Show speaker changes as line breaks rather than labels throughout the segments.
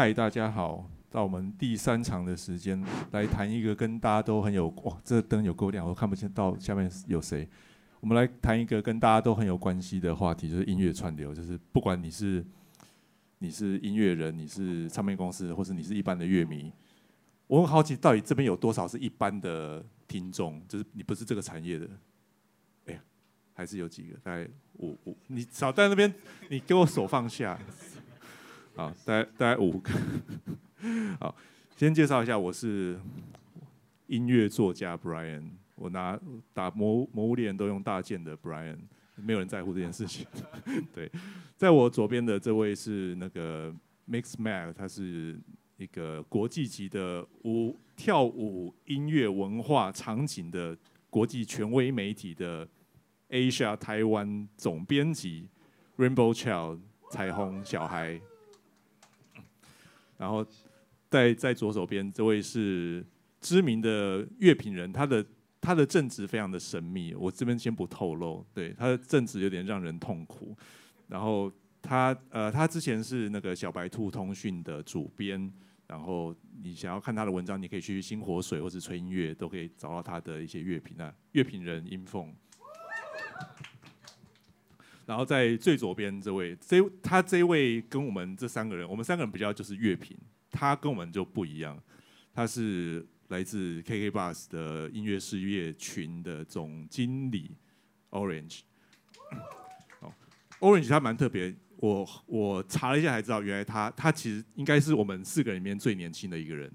嗨，大家好，到我们第三场的时间来谈一个跟大家都很有哇，这灯有够亮，我看不见到下面有谁。我们来谈一个跟大家都很有关系的话题，就是音乐串流。就是不管你是你是音乐人，你是唱片公司，或是你是一般的乐迷，我很好奇，到底这边有多少是一般的听众，就是你不是这个产业的。哎，还是有几个，大概五五，你少在那边，你给我手放下。好，大概大概五个。好，先介绍一下，我是音乐作家 Brian。我拿打魔魔物猎人都用大剑的 Brian，没有人在乎这件事情。对，在我左边的这位是那个 Mix Mag，他是一个国际级的舞跳舞音乐文化场景的国际权威媒体的 Asia 台湾总编辑 Rainbow Child 彩虹小孩。然后在在左手边这位是知名的乐评人，他的他的正职非常的神秘，我这边先不透露。对，他的正职有点让人痛苦。然后他呃，他之前是那个小白兔通讯的主编。然后你想要看他的文章，你可以去星火水或者吹音乐，都可以找到他的一些乐评啊。乐评人音凤。然后在最左边这位，这他这位跟我们这三个人，我们三个人比较就是乐评，他跟我们就不一样，他是来自 KK Bus 的音乐事业群的总经理 Orange。哦，Orange 他蛮特别，我我查了一下才知道，原来他他其实应该是我们四个人里面最年轻的一个人。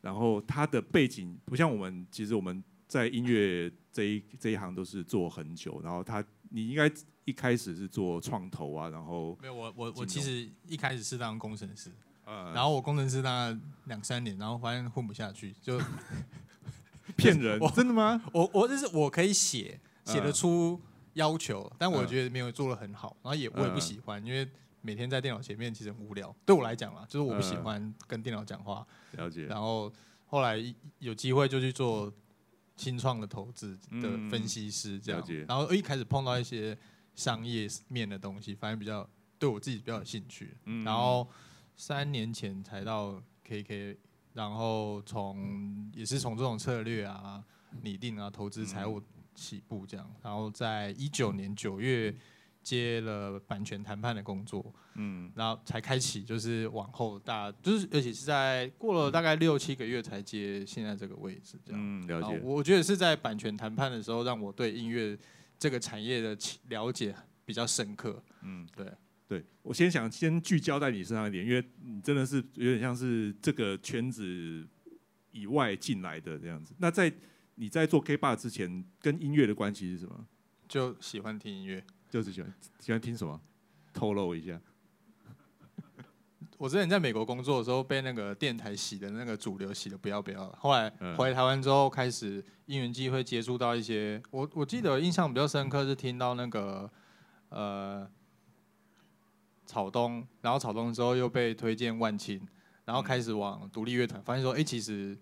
然后他的背景不像我们，其实我们在音乐这一这一行都是做很久，然后他你应该。一开始是做创投啊，然后
没有我我我其实一开始是当工程师，呃，然后我工程师当了两三年，然后发现混不下去，就
骗人，真的吗？
我我就是我可以写写得出要求，但我觉得没有做的很好，然后也我也不喜欢，因为每天在电脑前面其实很无聊，对我来讲嘛，就是我不喜欢跟电脑讲话。
了解。
然后后来有机会就去做新创的投资的分析师这样，然后一开始碰到一些。商业面的东西，反正比较对我自己比较有兴趣。嗯，然后三年前才到 KK，然后从也是从这种策略啊、拟定啊、投资、财务起步这样，然后在一九年九月接了版权谈判的工作。嗯，然后才开启就是往后大就是而且是在过了大概六七个月才接现在这个位置这样。
嗯，了解。
我觉得是在版权谈判的时候，让我对音乐。这个产业的了解比较深刻，嗯，对，
对我先想先聚焦在你身上一点，因为你真的是有点像是这个圈子以外进来的这样子。那在你在做 K bar 之前，跟音乐的关系是什么？
就喜欢听音乐，
就是喜欢喜欢听什么？透露一下。
我之前在美国工作的时候，被那个电台洗的那个主流洗的不要不要了。后来回台湾之后，开始因缘机会接触到一些，我我记得印象比较深刻是听到那个呃草东，然后草东之后又被推荐万青，然后开始往独立乐团，发现说，哎，其实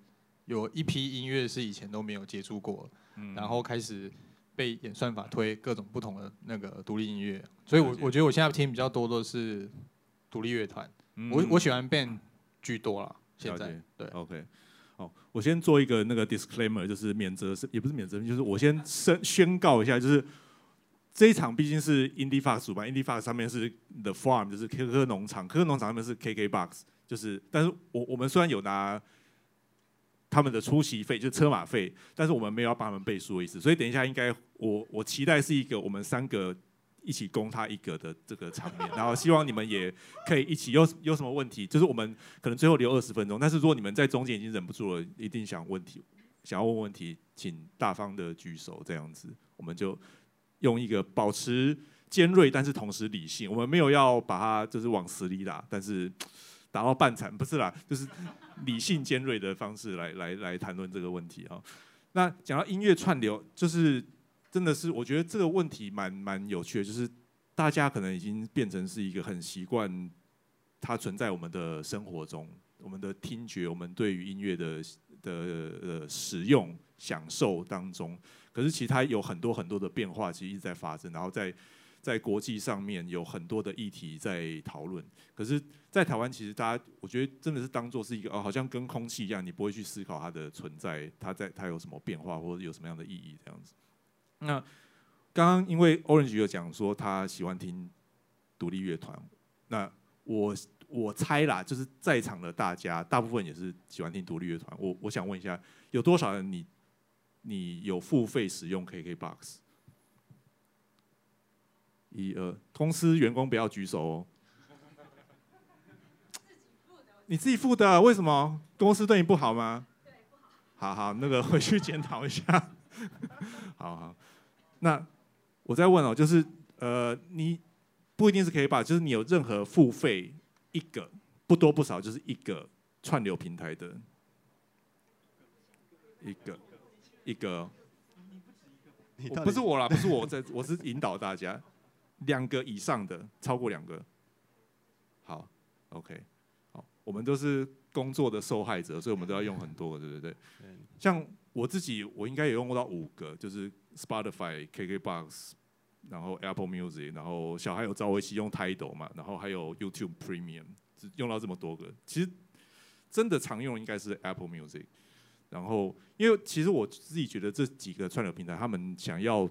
有一批音乐是以前都没有接触过，然后开始被演算法推各种不同的那个独立音乐，所以我我觉得我现在听比较多的是独立乐团。我我喜欢 band 居多了，现在对
，OK，好，我先做一个那个 disclaimer，就是免责是也不是免责，就是我先宣宣告一下，就是这一场毕竟是 Indie Fox 主办，Indie Fox 上面是 The Farm，就是科农场，科科农场上面是 KK Box，就是，但是我我们虽然有拿他们的出席费，就是车马费，但是我们没有要帮他们背书的意思，所以等一下应该我我期待是一个我们三个。一起攻他一个的这个场面，然后希望你们也可以一起。有有什么问题，就是我们可能最后留二十分钟，但是如果你们在中间已经忍不住了，一定想问题，想要问问题，请大方的举手，这样子。我们就用一个保持尖锐但是同时理性，我们没有要把它就是往死里打，但是打到半残不是啦，就是理性尖锐的方式来来来谈论这个问题啊。那讲到音乐串流，就是。真的是，我觉得这个问题蛮蛮有趣的，就是大家可能已经变成是一个很习惯它存在我们的生活中，我们的听觉，我们对于音乐的的呃使用享受当中。可是其实它有很多很多的变化，其实一直在发生。然后在在国际上面有很多的议题在讨论。可是，在台湾，其实大家我觉得真的是当做是一个哦，好像跟空气一样，你不会去思考它的存在，它在它有什么变化或者有什么样的意义这样子。那刚刚因为 Orange 有讲说他喜欢听独立乐团，那我我猜啦，就是在场的大家大部分也是喜欢听独立乐团。我我想问一下，有多少人你？你有付费使用 KKBOX？一二，公司员工不要举手哦。你自己付的，为什么？公司对你不好吗？好好，那个回去检讨一下。好好，那我再问哦，就是呃，你不一定是 KKBOX，就是你有任何付费一个不多不少，就是一个串流平台的一个。一个，不是我啦，不是我在，我是引导大家，两个以上的，超过两个，好，OK，好，我们都是工作的受害者，所以我们都要用很多，对不对？像我自己，我应该也用过到五个，就是 Spotify、KKBox，然后 Apple Music，然后小孩有找我一起用 Tidal 嘛，然后还有 YouTube Premium，用到这么多个，其实真的常用应该是 Apple Music。然后，因为其实我自己觉得这几个串流平台，他们想要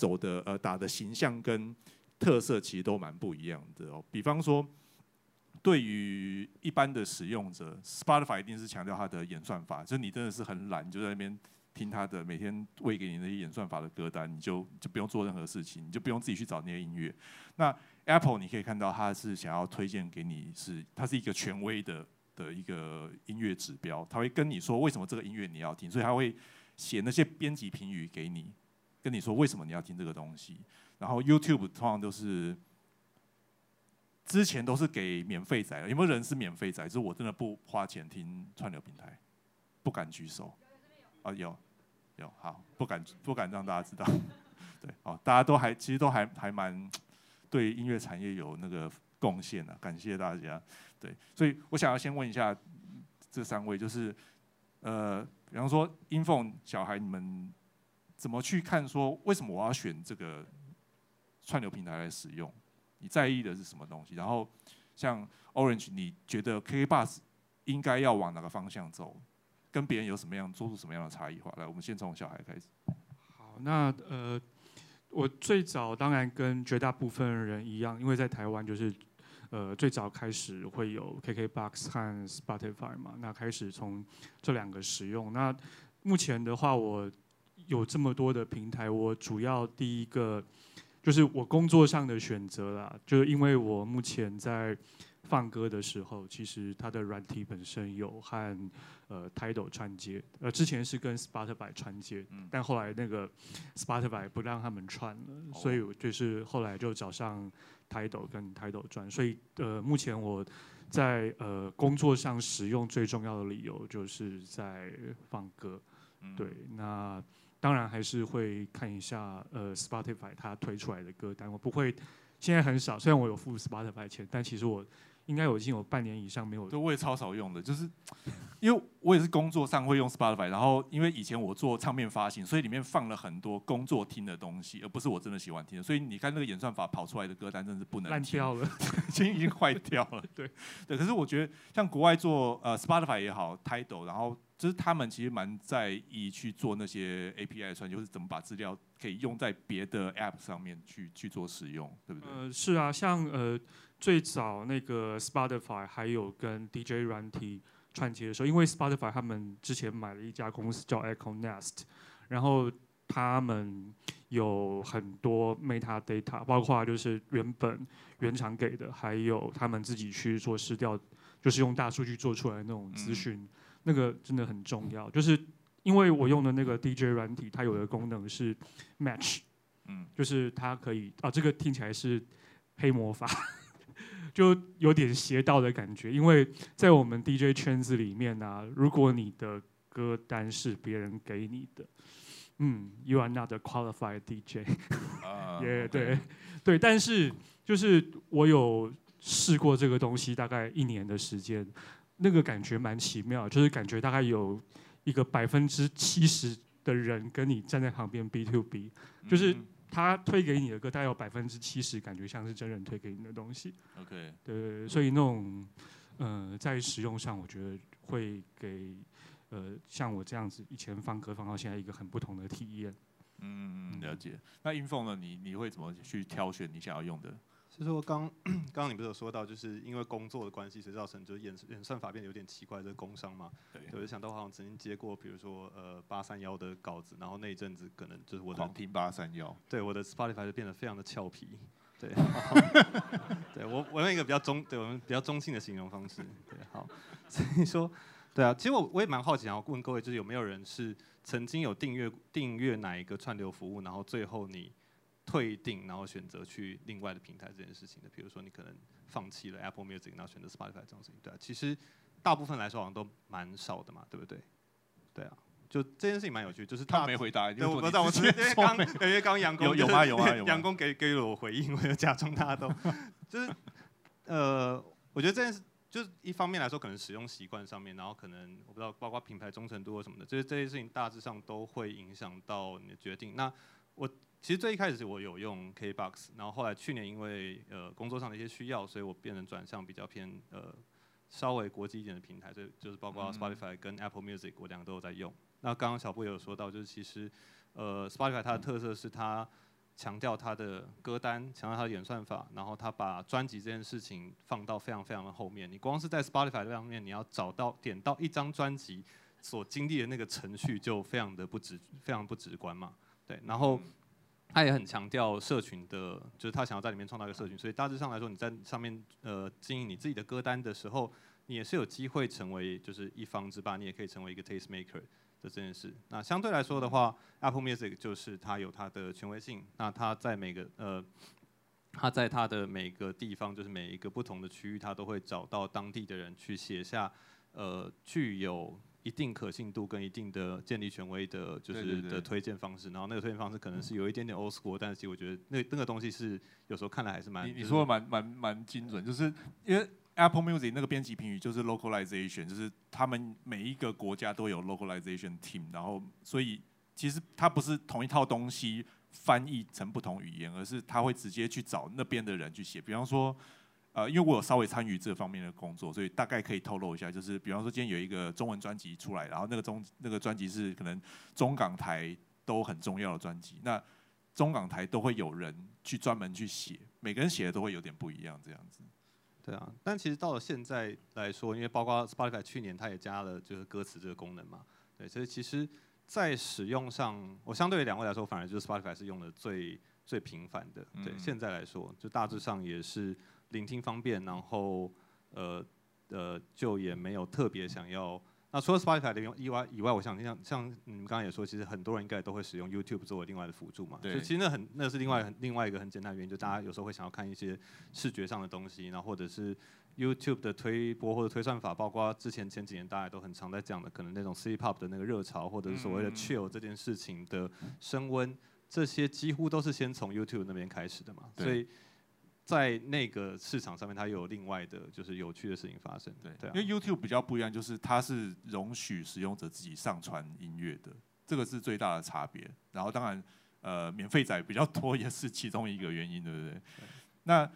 走的呃打的形象跟特色，其实都蛮不一样的哦。比方说，对于一般的使用者，Spotify 一定是强调它的演算法，就是你真的是很懒，你就在那边听它的每天喂给你那些演算法的歌单，你就就不用做任何事情，你就不用自己去找那些音乐。那 Apple 你可以看到，它是想要推荐给你，是它是一个权威的。的一个音乐指标，他会跟你说为什么这个音乐你要听，所以他会写那些编辑评语给你，跟你说为什么你要听这个东西。然后 YouTube 通常都是之前都是给免费仔，有没有人是免费仔？就是我真的不花钱听串流平台，不敢举手。啊，有有好，不敢不敢让大家知道。对，哦，大家都还其实都还还蛮 对音乐产业有那个贡献的，感谢大家。对，所以我想要先问一下这三位，就是呃，比方说音凤小孩，你们怎么去看说为什么我要选这个串流平台来使用？你在意的是什么东西？然后像 Orange，你觉得 KKBus 应该要往哪个方向走？跟别人有什么样做出什么样的差异化？来，我们先从小孩开始。
好，那呃，我最早当然跟绝大部分人一样，因为在台湾就是。呃，最早开始会有 KKBox 和 Spotify 嘛，那开始从这两个使用。那目前的话，我有这么多的平台，我主要第一个就是我工作上的选择啦，就是因为我目前在放歌的时候，其实它的软体本身有和呃 Tidal 串接，呃之前是跟 Spotify 串接，但后来那个 Spotify 不让他们串了，所以我就是后来就找上。Tidal 跟 Tidal 转，所以呃，目前我在呃工作上使用最重要的理由就是在放歌，对，那当然还是会看一下呃 Spotify 它推出来的歌单，我不会现在很少，虽然我有付 Spotify 钱，但其实我。应该我已经有半年以上没有，
对，我也超少用的，就是因为我也是工作上会用 Spotify，然后因为以前我做唱片发行，所以里面放了很多工作听的东西，而不是我真的喜欢听的，所以你看那个演算法跑出来的歌单真是不能
烂掉了，
已经已经坏掉了，对对。可是我觉得像国外做呃 Spotify 也好，Tidal，然后就是他们其实蛮在意去做那些 API 算，就是怎么把资料可以用在别的 App 上面去去做使用，对不对？
呃，是啊，像呃。最早那个 Spotify 还有跟 DJ 软体串接的时候，因为 Spotify 他们之前买了一家公司叫 Echo Nest，然后他们有很多 Meta Data，包括就是原本原厂给的，还有他们自己去做试调，就是用大数据做出来的那种资讯，那个真的很重要。就是因为我用的那个 DJ 软体，它有的功能是 Match，嗯，就是它可以啊，这个听起来是黑魔法。就有点邪道的感觉，因为在我们 DJ 圈子里面呢，如果你的歌单是别人给你的，嗯，You are not a qualified DJ，也 对对，但是就是我有试过这个东西，大概一年的时间，那个感觉蛮奇妙，就是感觉大概有一个百分之七十的人跟你站在旁边 B to B，就是他推给你的歌，大概有百分之七十感觉像是真人推给你的东西。
OK，
对，所以那种，呃，在使用上，我觉得会给，呃，像我这样子以前放歌放到现在一个很不同的体验。
嗯嗯，了解。那音凤呢？你你会怎么去挑选你想要用的？
其实我刚 刚刚你不是有说到，就是因为工作的关系，所以造成就是演演算法变得有点奇怪，这个工伤嘛。
对。
我就想到好像曾经接过，比如说呃八三幺的稿子，然后那一阵子可能就是我的
听八三幺，
对我的 Spotify 就变得非常的俏皮。对。对我我用一个比较中对我们比较中性的形容方式。对，好。所以说，对啊，其实我我也蛮好奇，想要问各位，就是有没有人是曾经有订阅订阅哪一个串流服务，然后最后你。退订，然后选择去另外的平台这件事情的，比如说你可能放弃了 Apple Music，然后选择 Spotify 这种事情，对啊，其实大部分来说好像都蛮少的嘛，对不对？对啊，就这件事情蛮有趣，就是
他没回答，
对，我不知道，我因为刚因为刚杨工
有有吗有吗有
杨工给给了我回应，我就假装大家都 就是呃，我觉得这件事就是一方面来说，可能使用习惯上面，然后可能我不知道，包括品牌忠诚度什么的，就是这些事情大致上都会影响到你的决定。那我。其实最一开始我有用 KBox，然后后来去年因为呃工作上的一些需要，所以我变成转向比较偏呃稍微国际一点的平台，就就是包括 Spotify 跟 Apple Music，我两个都有在用。那刚刚小布也有说到，就是其实呃 Spotify 它的特色是它强调它的歌单，强调它的演算法，然后它把专辑这件事情放到非常非常的后面。你光是在 Spotify 这方面，你要找到点到一张专辑所经历的那个程序，就非常的不直，非常不直观嘛。对，然后。他也很强调社群的，就是他想要在里面创造一个社群，所以大致上来说，你在上面呃经营你自己的歌单的时候，你也是有机会成为就是一方之霸，你也可以成为一个 taste maker 的这件事。那相对来说的话，Apple Music 就是它有它的权威性，那它在每个呃，它在它的每个地方，就是每一个不同的区域，它都会找到当地的人去写下呃具有。一定可信度跟一定的建立权威的，就是的推荐方式，然后那个推荐方式可能是有一点点 old school，但是我觉得那那个东西是有时候看来还是蛮……
你你说的蛮蛮蛮精准，就是因为 Apple Music 那个编辑评语就是 localization，就是他们每一个国家都有 localization team，然后所以其实它不是同一套东西翻译成不同语言，而是他会直接去找那边的人去写，比方说。呃，因为我有稍微参与这方面的工作，所以大概可以透露一下，就是比方说今天有一个中文专辑出来，然后那个中那个专辑是可能中港台都很重要的专辑，那中港台都会有人去专门去写，每个人写的都会有点不一样，这样子。
对啊，但其实到了现在来说，因为包括 Spotify 去年它也加了就是歌词这个功能嘛，对，所以其实，在使用上，我相对于两位来说，反而就是 Spotify 是用的最最频繁的。对，现在来说，就大致上也是。聆听方便，然后呃呃，就也没有特别想要。那除了 Spotify 的用以外以外，我想像像你们刚刚也说，其实很多人应该都会使用 YouTube 作为另外的辅助嘛。
对。
其实那很那是另外另外一个很简单的原因，就大家有时候会想要看一些视觉上的东西，然后或者是 YouTube 的推播或者推算法，包括之前前几年大家都很常在讲的，可能那种 City Pop 的那个热潮，或者是所谓的 Chill 这件事情的升温，这些几乎都是先从 YouTube 那边开始的嘛。所以。在那个市场上面，它有另外的，就是有趣的事情发生。
对，因为 YouTube 比较不一样，就是它是容许使用者自己上传音乐的，这个是最大的差别。然后当然，呃，免费仔比较多也是其中一个原因，对不对？那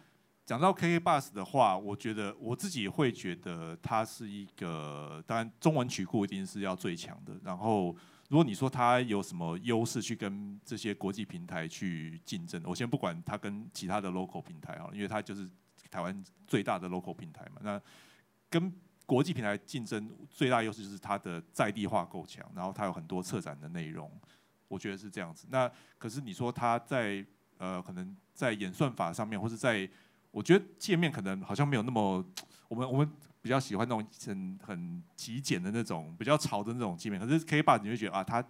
讲到 KK Bus 的话，我觉得我自己会觉得它是一个，当然中文曲库一定是要最强的，然后。如果你说它有什么优势去跟这些国际平台去竞争，我先不管它跟其他的 local 平台啊，因为它就是台湾最大的 local 平台嘛。那跟国际平台竞争最大优势就是它的在地化够强，然后它有很多策展的内容，我觉得是这样子。那可是你说它在呃可能在演算法上面，或是在我觉得界面可能好像没有那么我们我们。比较喜欢那种很很极简的那种比较潮的那种界面，可是 K 八你会觉得啊，它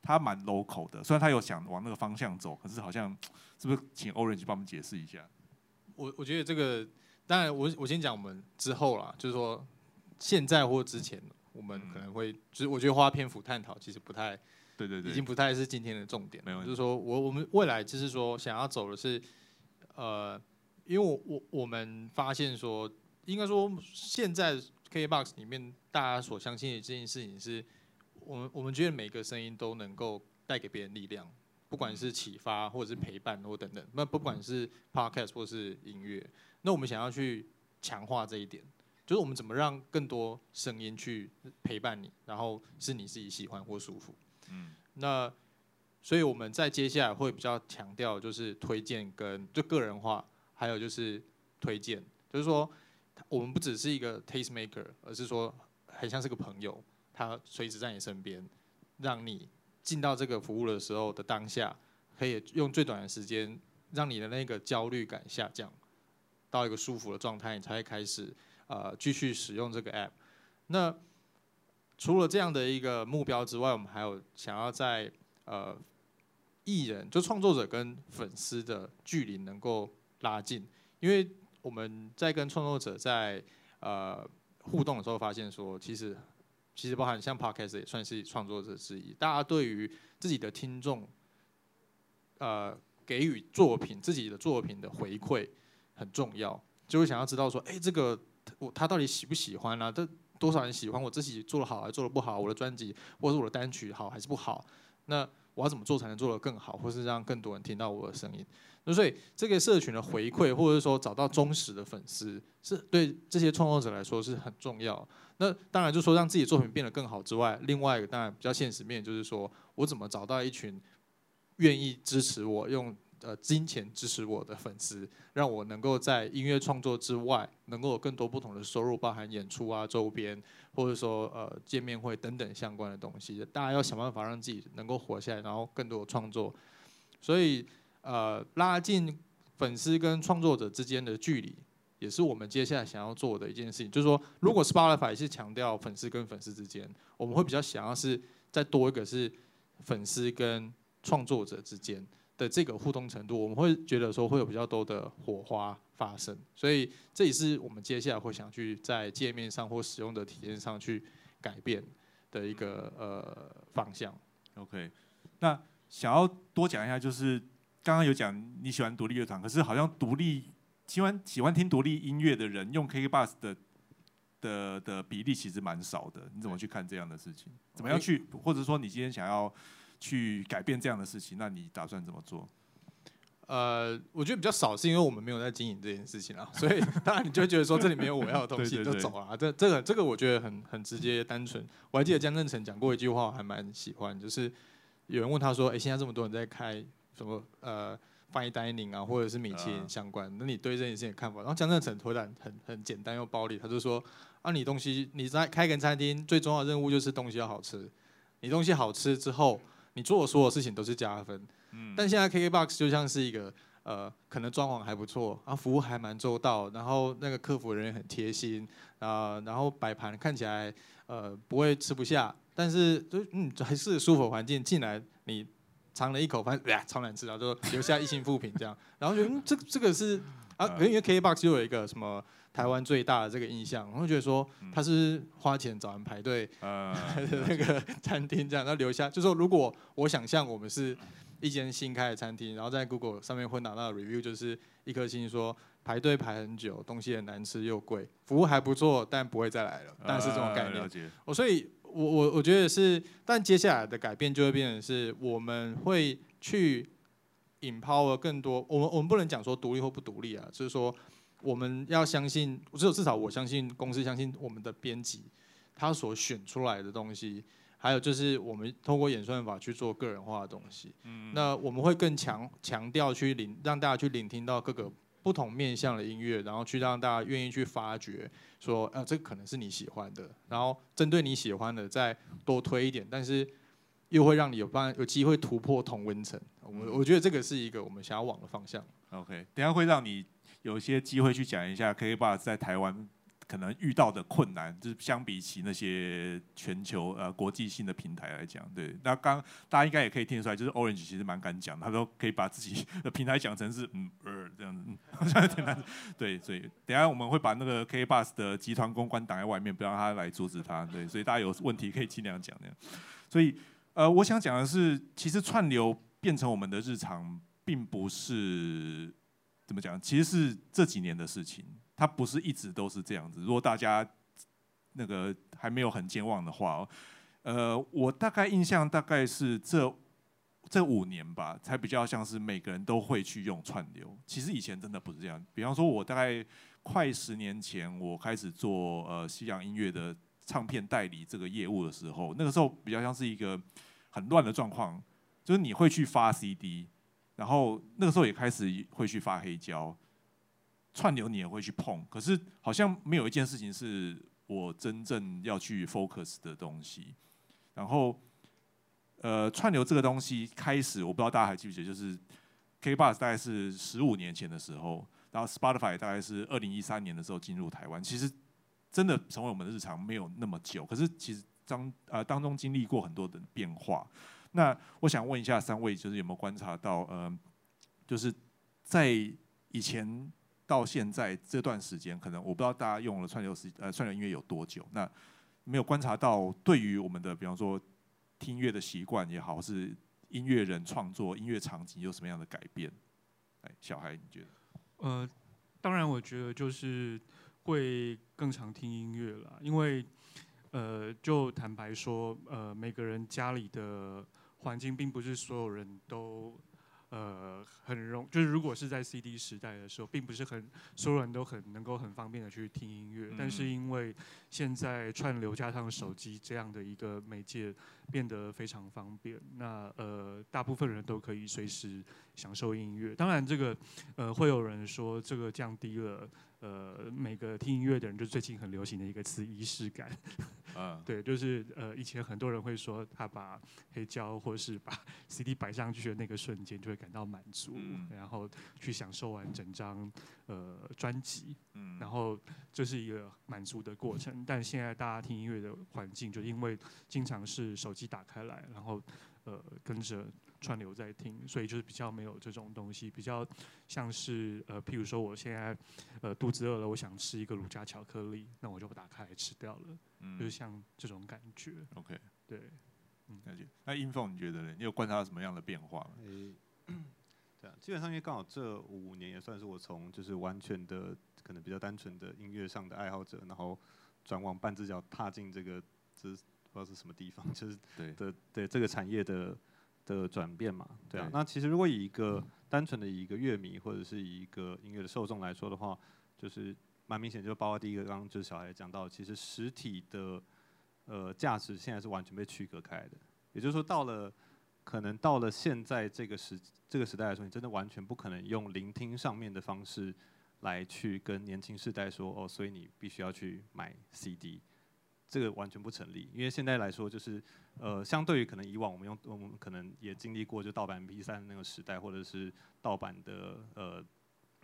它蛮 local 的，虽然它有想往那个方向走，可是好像是不是请 Orange 帮我们解释一下？
我我觉得这个当然我我先讲我们之后啦，就是说现在或之前我们可能会就是我觉得花篇幅探讨其实不太
对对对，
已经不太是今天的重点，
没有，
就是说我我们未来就是说想要走的是呃，因为我我我们发现说。应该说，现在 KBox 里面大家所相信的这件事情是，我们我们觉得每个声音都能够带给别人力量，不管是启发或者是陪伴或等等，那不管是 podcast 或是音乐，那我们想要去强化这一点，就是我们怎么让更多声音去陪伴你，然后是你自己喜欢或舒服。嗯，那所以我们在接下来会比较强调就是推荐跟就个人化，还有就是推荐，就是说我们不只是一个 taste maker，而是说很像是个朋友，他随时在你身边，让你。进到这个服务的时候的当下，可以用最短的时间，让你的那个焦虑感下降到一个舒服的状态，你才会开始呃继续使用这个 app。那除了这样的一个目标之外，我们还有想要在呃艺人就创作者跟粉丝的距离能够拉近，因为我们在跟创作者在呃互动的时候发现说，其实。其实包含像 Podcast 也算是创作者之一，大家对于自己的听众，呃，给予作品自己的作品的回馈很重要，就会想要知道说，哎，这个我他到底喜不喜欢啊？这多少人喜欢我自己做的好还是做的不好？我的专辑或者是我的单曲好还是不好？那我要怎么做才能做得更好，或是让更多人听到我的声音？那所以这个社群的回馈，或者说找到忠实的粉丝，是对这些创作者来说是很重要。那当然，就说让自己作品变得更好之外，另外一个当然比较现实面，就是说我怎么找到一群愿意支持我、用呃金钱支持我的粉丝，让我能够在音乐创作之外，能够有更多不同的收入，包含演出啊、周边，或者说呃见面会等等相关的东西。大家要想办法让自己能够活下来，然后更多的创作。所以呃，拉近粉丝跟创作者之间的距离。也是我们接下来想要做的一件事情，就是说，如果 Spotify 是强调粉丝跟粉丝之间，我们会比较想要是再多一个是粉丝跟创作者之间的这个互动程度，我们会觉得说会有比较多的火花发生，所以这也是我们接下来会想去在界面上或使用的体验上去改变的一个呃方向。
OK，那想要多讲一下，就是刚刚有讲你喜欢独立乐团，可是好像独立。喜欢喜欢听独立音乐的人用 KKBus 的的的比例其实蛮少的，你怎么去看这样的事情？怎么样去，或者说你今天想要去改变这样的事情，那你打算怎么做？
呃，我觉得比较少，是因为我们没有在经营这件事情啊，所以当然你就会觉得说这里没有我要的东西就走了。这这个这个我觉得很很直接单纯。我还记得江正成讲过一句话，我还蛮喜欢，就是有人问他说：“哎，现在这么多人在开什么呃？” fine dining 啊，或者是米其林相关，那你对这件事情看法？然后江正成回答很很简单又暴力，他就说：啊，你东西你在开个餐厅，最重要的任务就是东西要好吃。你东西好吃之后，你做的所有事情都是加分。嗯。但现在 KKBOX 就像是一个呃，可能装潢还不错，然后服务还蛮周到，然后那个客服人员很贴心啊，然后摆盘看起来呃不会吃不下，但是就嗯还是舒服环境进来你。尝了一口，发现呀超难吃，然后就留下一星 负评这样，然后觉得嗯这这个是啊，因为 K box 就有一个什么台湾最大的这个印象，我会觉得说他是花钱找人排队 那个餐厅这样，然后留下就说如果我想象我们是一间新开的餐厅，然后在 Google 上面会拿到 review 就是一颗星说排队排很久，东西很难吃又贵，服务还不错，但不会再来了，但是这种概念，我所以。我我我觉得是，但接下来的改变就会变成是，我们会去 empower 更多。我们我们不能讲说独立或不独立啊，就是说我们要相信，只有至少我相信公司相信我们的编辑，他所选出来的东西，还有就是我们通过演算法去做个人化的东西。嗯，那我们会更强强调去聆让大家去聆听到各个。不同面向的音乐，然后去让大家愿意去发掘，说，呃，这可能是你喜欢的，然后针对你喜欢的再多推一点，但是又会让你有办有机会突破同温层。我我觉得这个是一个我们想要往的方向。
OK，等下会让你有一些机会去讲一下 K b o x 在台湾。可能遇到的困难，就是相比起那些全球呃国际性的平台来讲，对。那刚大家应该也可以听得出来，就是 Orange 其实蛮敢讲，他都可以把自己的平台讲成是嗯呃这样子，好像有点难。对，所以等下我们会把那个 K Bus 的集团公关挡在外面，不让他来阻止他。对，所以大家有问题可以尽量讲那样。所以呃，我想讲的是，其实串流变成我们的日常，并不是怎么讲，其实是这几年的事情。它不是一直都是这样子。如果大家那个还没有很健忘的话，呃，我大概印象大概是这这五年吧，才比较像是每个人都会去用串流。其实以前真的不是这样。比方说，我大概快十年前，我开始做呃西洋音乐的唱片代理这个业务的时候，那个时候比较像是一个很乱的状况，就是你会去发 CD，然后那个时候也开始会去发黑胶，串流你也会去碰，可是好像没有一件事情是我真正要去 focus 的东西，然后。呃，串流这个东西开始，我不知道大家还记不记得，就是 K Bus 大概是十五年前的时候，然后 Spotify 大概是二零一三年的时候进入台湾。其实真的成为我们的日常没有那么久，可是其实当呃当中经历过很多的变化。那我想问一下三位，就是有没有观察到，呃，就是在以前到现在这段时间，可能我不知道大家用了串流时呃串流音乐有多久，那没有观察到对于我们的，比方说。听音乐的习惯也好，是音乐人创作音乐场景有什么样的改变？哎，小孩你觉得？
呃，当然，我觉得就是会更常听音乐了，因为呃，就坦白说，呃，每个人家里的环境并不是所有人都。呃，很容就是如果是在 CD 时代的时候，并不是很所有人都很能够很方便的去听音乐，但是因为现在串流加上手机这样的一个媒介变得非常方便，那呃，大部分人都可以随时享受音乐。当然，这个呃，会有人说这个降低了。呃，每个听音乐的人，就最近很流行的一个词，仪式感。嗯，对，就是呃，以前很多人会说，他把黑胶或是把 CD 摆上去的那个瞬间，就会感到满足，然后去享受完整张呃专辑。嗯，然后这是一个满足的过程。但现在大家听音乐的环境，就因为经常是手机打开来，然后呃跟着。串流在听，所以就是比较没有这种东西，比较像是呃，譬如说我现在呃肚子饿了，我想吃一个乳加巧克力，那我就不打开来吃掉了，就是像这种感觉。
OK，
对，
嗯，了解。那英凤你觉得呢？你有观察到什么样的变化？
诶，对啊，基本上因为刚好这五年也算是我从就是完全的可能比较单纯的音乐上的爱好者，然后转往半只脚踏进这个这不知道是什么地方，就是
对
的对这个产业的。的转变嘛，对啊，那其实如果以一个单纯的以一个乐迷或者是以一个音乐的受众来说的话，就是蛮明显，就包括第一个刚刚就是小孩讲到，其实实体的呃价值现在是完全被区隔开的，也就是说到了可能到了现在这个时这个时代来说，你真的完全不可能用聆听上面的方式来去跟年轻世代说哦，所以你必须要去买 CD。这个完全不成立，因为现在来说，就是呃，相对于可能以往我们用我们可能也经历过就盗版 MP 三那个时代，或者是盗版的呃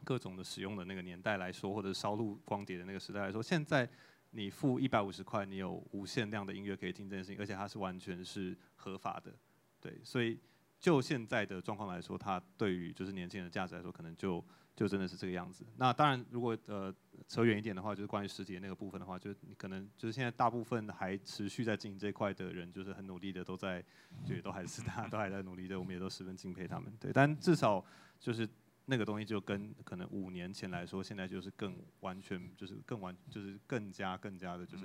各种的使用的那个年代来说，或者烧录光碟的那个时代来说，现在你付一百五十块，你有无限量的音乐可以听这件事情，而且它是完全是合法的，对，所以就现在的状况来说，它对于就是年轻人的价值来说，可能就。就真的是这个样子。那当然，如果呃扯远一点的话，就是关于实体的那个部分的话，就是你可能就是现在大部分还持续在经营这块的人，就是很努力的都在，就都还是大家都还在努力的，我们也都十分敬佩他们。对，但至少就是那个东西就跟可能五年前来说，现在就是更完全就是更完就是更加更加的就是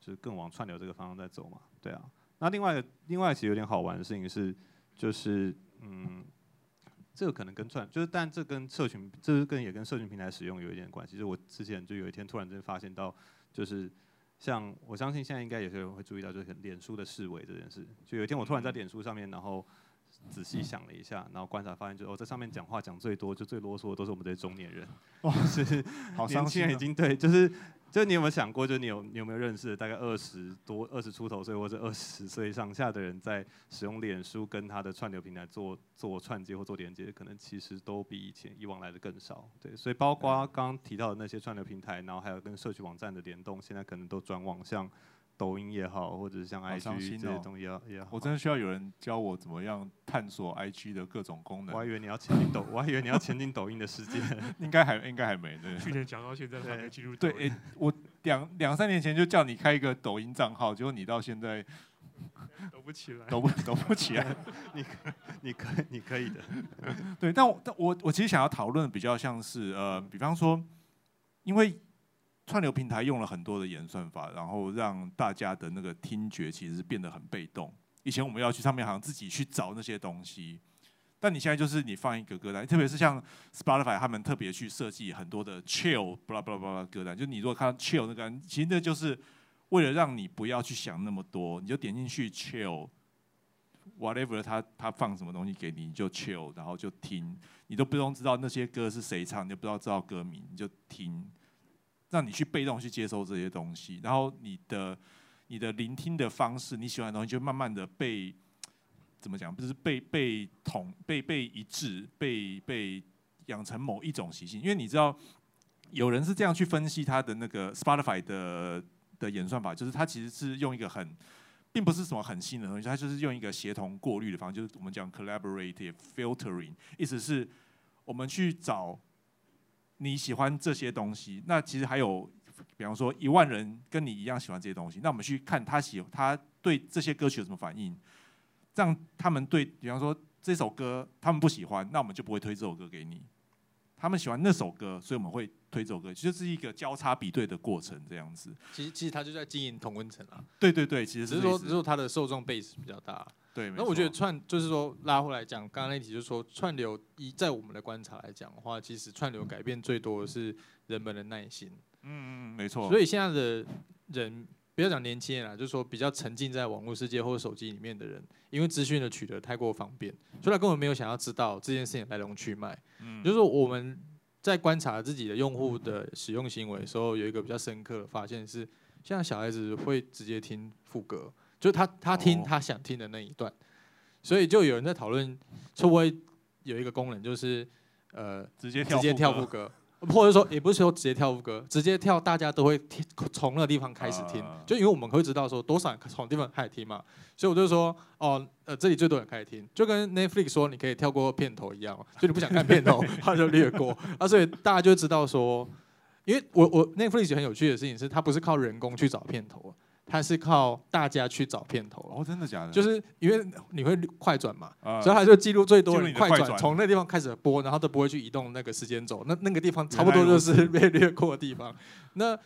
就是更往串流这个方向在走嘛。对啊。那另外另外其实有点好玩的事情是，就是嗯。这个可能跟串就是，但这跟社群，这是跟也跟社群平台使用有一点关系。就是我之前就有一天突然间发现到，就是像我相信现在应该有些人会注意到，就是脸书的视为这件事。就有一天我突然在脸书上面，然后仔细想了一下，然后观察发现，就哦，在上面讲话讲最多、就最啰嗦的都是我们这些中年人。哇，是
好
年轻人已经对，就是。就你有没有想过，就你有你有没有认识大概二十多、二十出头岁或者二十岁上下的人，在使用脸书跟他的串流平台做做串接或做连接，可能其实都比以前以往来的更少。对，所以包括刚刚提到的那些串流平台，然后还有跟社区网站的联动，现在可能都转往像。抖音也好，或者是像 IG 这些东西也好，
我真的需要有人教我怎么样探索 IG 的各种功能。
我还以为你要前进抖，我还以为你要前进抖音的世界，
应该还应该还没。对，
去年讲到现在还没进入。
对，哎，我两两三年前就叫你开一个抖音账号，结果你到现在
抖不起来，
抖不抖不起来。
你你可你可以的。
对，但我但我我其实想要讨论比较像是呃，比方说，因为。串流平台用了很多的演算法，然后让大家的那个听觉其实变得很被动。以前我们要去上面好像自己去找那些东西，但你现在就是你放一个歌单，特别是像 Spotify 他们特别去设计很多的 chill blah blah blah 歌单，就你如果看 chill 那个，其实那就是为了让你不要去想那么多，你就点进去 chill。whatever 他他放什么东西给你，你就 chill，然后就听，你都不用知道那些歌是谁唱，你就不知道知道歌名，你就听，让你去被动去接收这些东西，然后你的你的聆听的方式，你喜欢的东西就慢慢的被怎么讲，不是被被统被被一致，被被养成某一种习性，因为你知道有人是这样去分析他的那个 Spotify 的的演算法，就是他其实是用一个很。并不是什么很新的东西，它就是用一个协同过滤的方式，就是我们讲 collaborative filtering，意思是我们去找你喜欢这些东西。那其实还有，比方说一万人跟你一样喜欢这些东西，那我们去看他喜他对这些歌曲有什么反应，这样他们对，比方说这首歌他们不喜欢，那我们就不会推这首歌给你。他们喜欢那首歌，所以我们会推这首歌，就是一个交叉比对的过程，这样子。
其实，其实他就在经营同温层啊。
对对对，其实
只是说，只是说他的受众 base 比较大。
对。
那我觉得串就是说拉回来讲，刚刚那题就是说串流一在我们的观察来讲的话，其实串流改变最多的是人们的耐心。
嗯嗯，没错。
所以现在的人。不要讲年轻人啦，就是说比较沉浸在网络世界或者手机里面的人，因为资讯的取得太过方便，所以他根本没有想要知道这件事情来龙去脉。嗯，就是说我们在观察自己的用户的使用行为的时候，有一个比较深刻的发现是，现在小孩子会直接听副歌，就他他听他想听的那一段，所以就有人在讨论会不会有一个功能，就是呃
直接
直接跳副歌。或者说，也不是说直接跳副歌，直接跳，大家都会听，从那个地方开始听，就因为我们会知道说多少人从地方开始听嘛，所以我就说，哦，呃，这里最多人开始听，就跟 Netflix 说你可以跳过片头一样，就你不想看片头，他就略过，啊，所以大家就知道说，因为我我 Netflix 很有趣的事情是，它不是靠人工去找片头。它是靠大家去找片头
哦，真的假的？
就是因为你会快转嘛，所以它就记录最多人快转，从那地方开始播，然后都不会去移动那个时间轴，那那个地方差不多就是 被略过的地方。那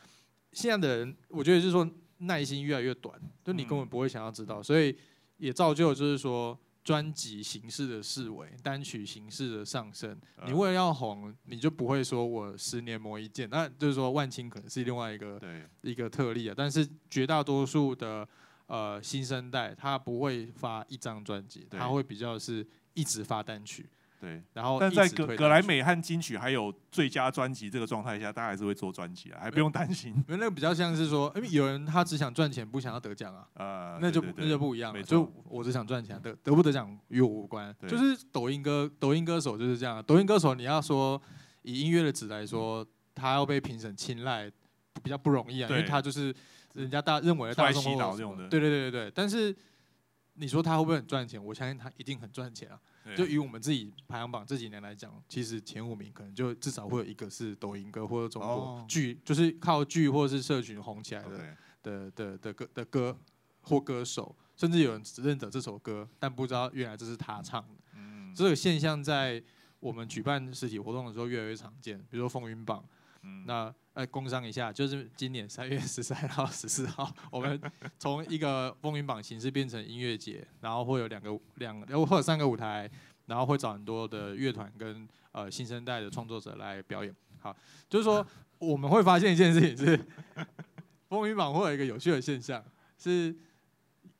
现在的人，我觉得就是说耐心越来越短，就你根本不会想要知道，所以也造就就是说。专辑形式的视为，单曲形式的上升，你为了要红，你就不会说我十年磨一剑，那就是说万青可能是另外一个一个特例啊。但是绝大多数的呃新生代，他不会发一张专辑，他会比较是一直发单曲。
对，
然后
但在格格莱美和金曲还有最佳专辑这个状态下，大家还是会做专辑啊，还不用担心。
因为那个比较像是说，因为有人他只想赚钱，不想要得奖啊，呃，那就那就不一样了。就我只想赚钱，得得不得奖与我无关。就是抖音歌，抖音歌手就是这样。抖音歌手你要说以音乐的值来说，他要被评审青睐比较不容易啊，因为他就是人家大认为的大众用的。对对对对对，但是你说他会不会很赚钱？我相信他一定很赚钱啊。就以我们自己排行榜这几年来讲，其实前五名可能就至少会有一个是抖音歌或者中国剧，就是靠剧或者是社群红起来的的的的歌的歌或歌手，甚至有人只认得这首歌，但不知道原来这是他唱的。嗯，这个现象在我们举办实体活动的时候越来越常见，比如说风云榜。那呃，工商一下，就是今年三月十三号、十四号，我们从一个风云榜形式变成音乐节，然后会有两个两或者三个舞台，然后会找很多的乐团跟呃新生代的创作者来表演。好，就是说我们会发现一件事情是，风云榜会有一个有趣的现象，是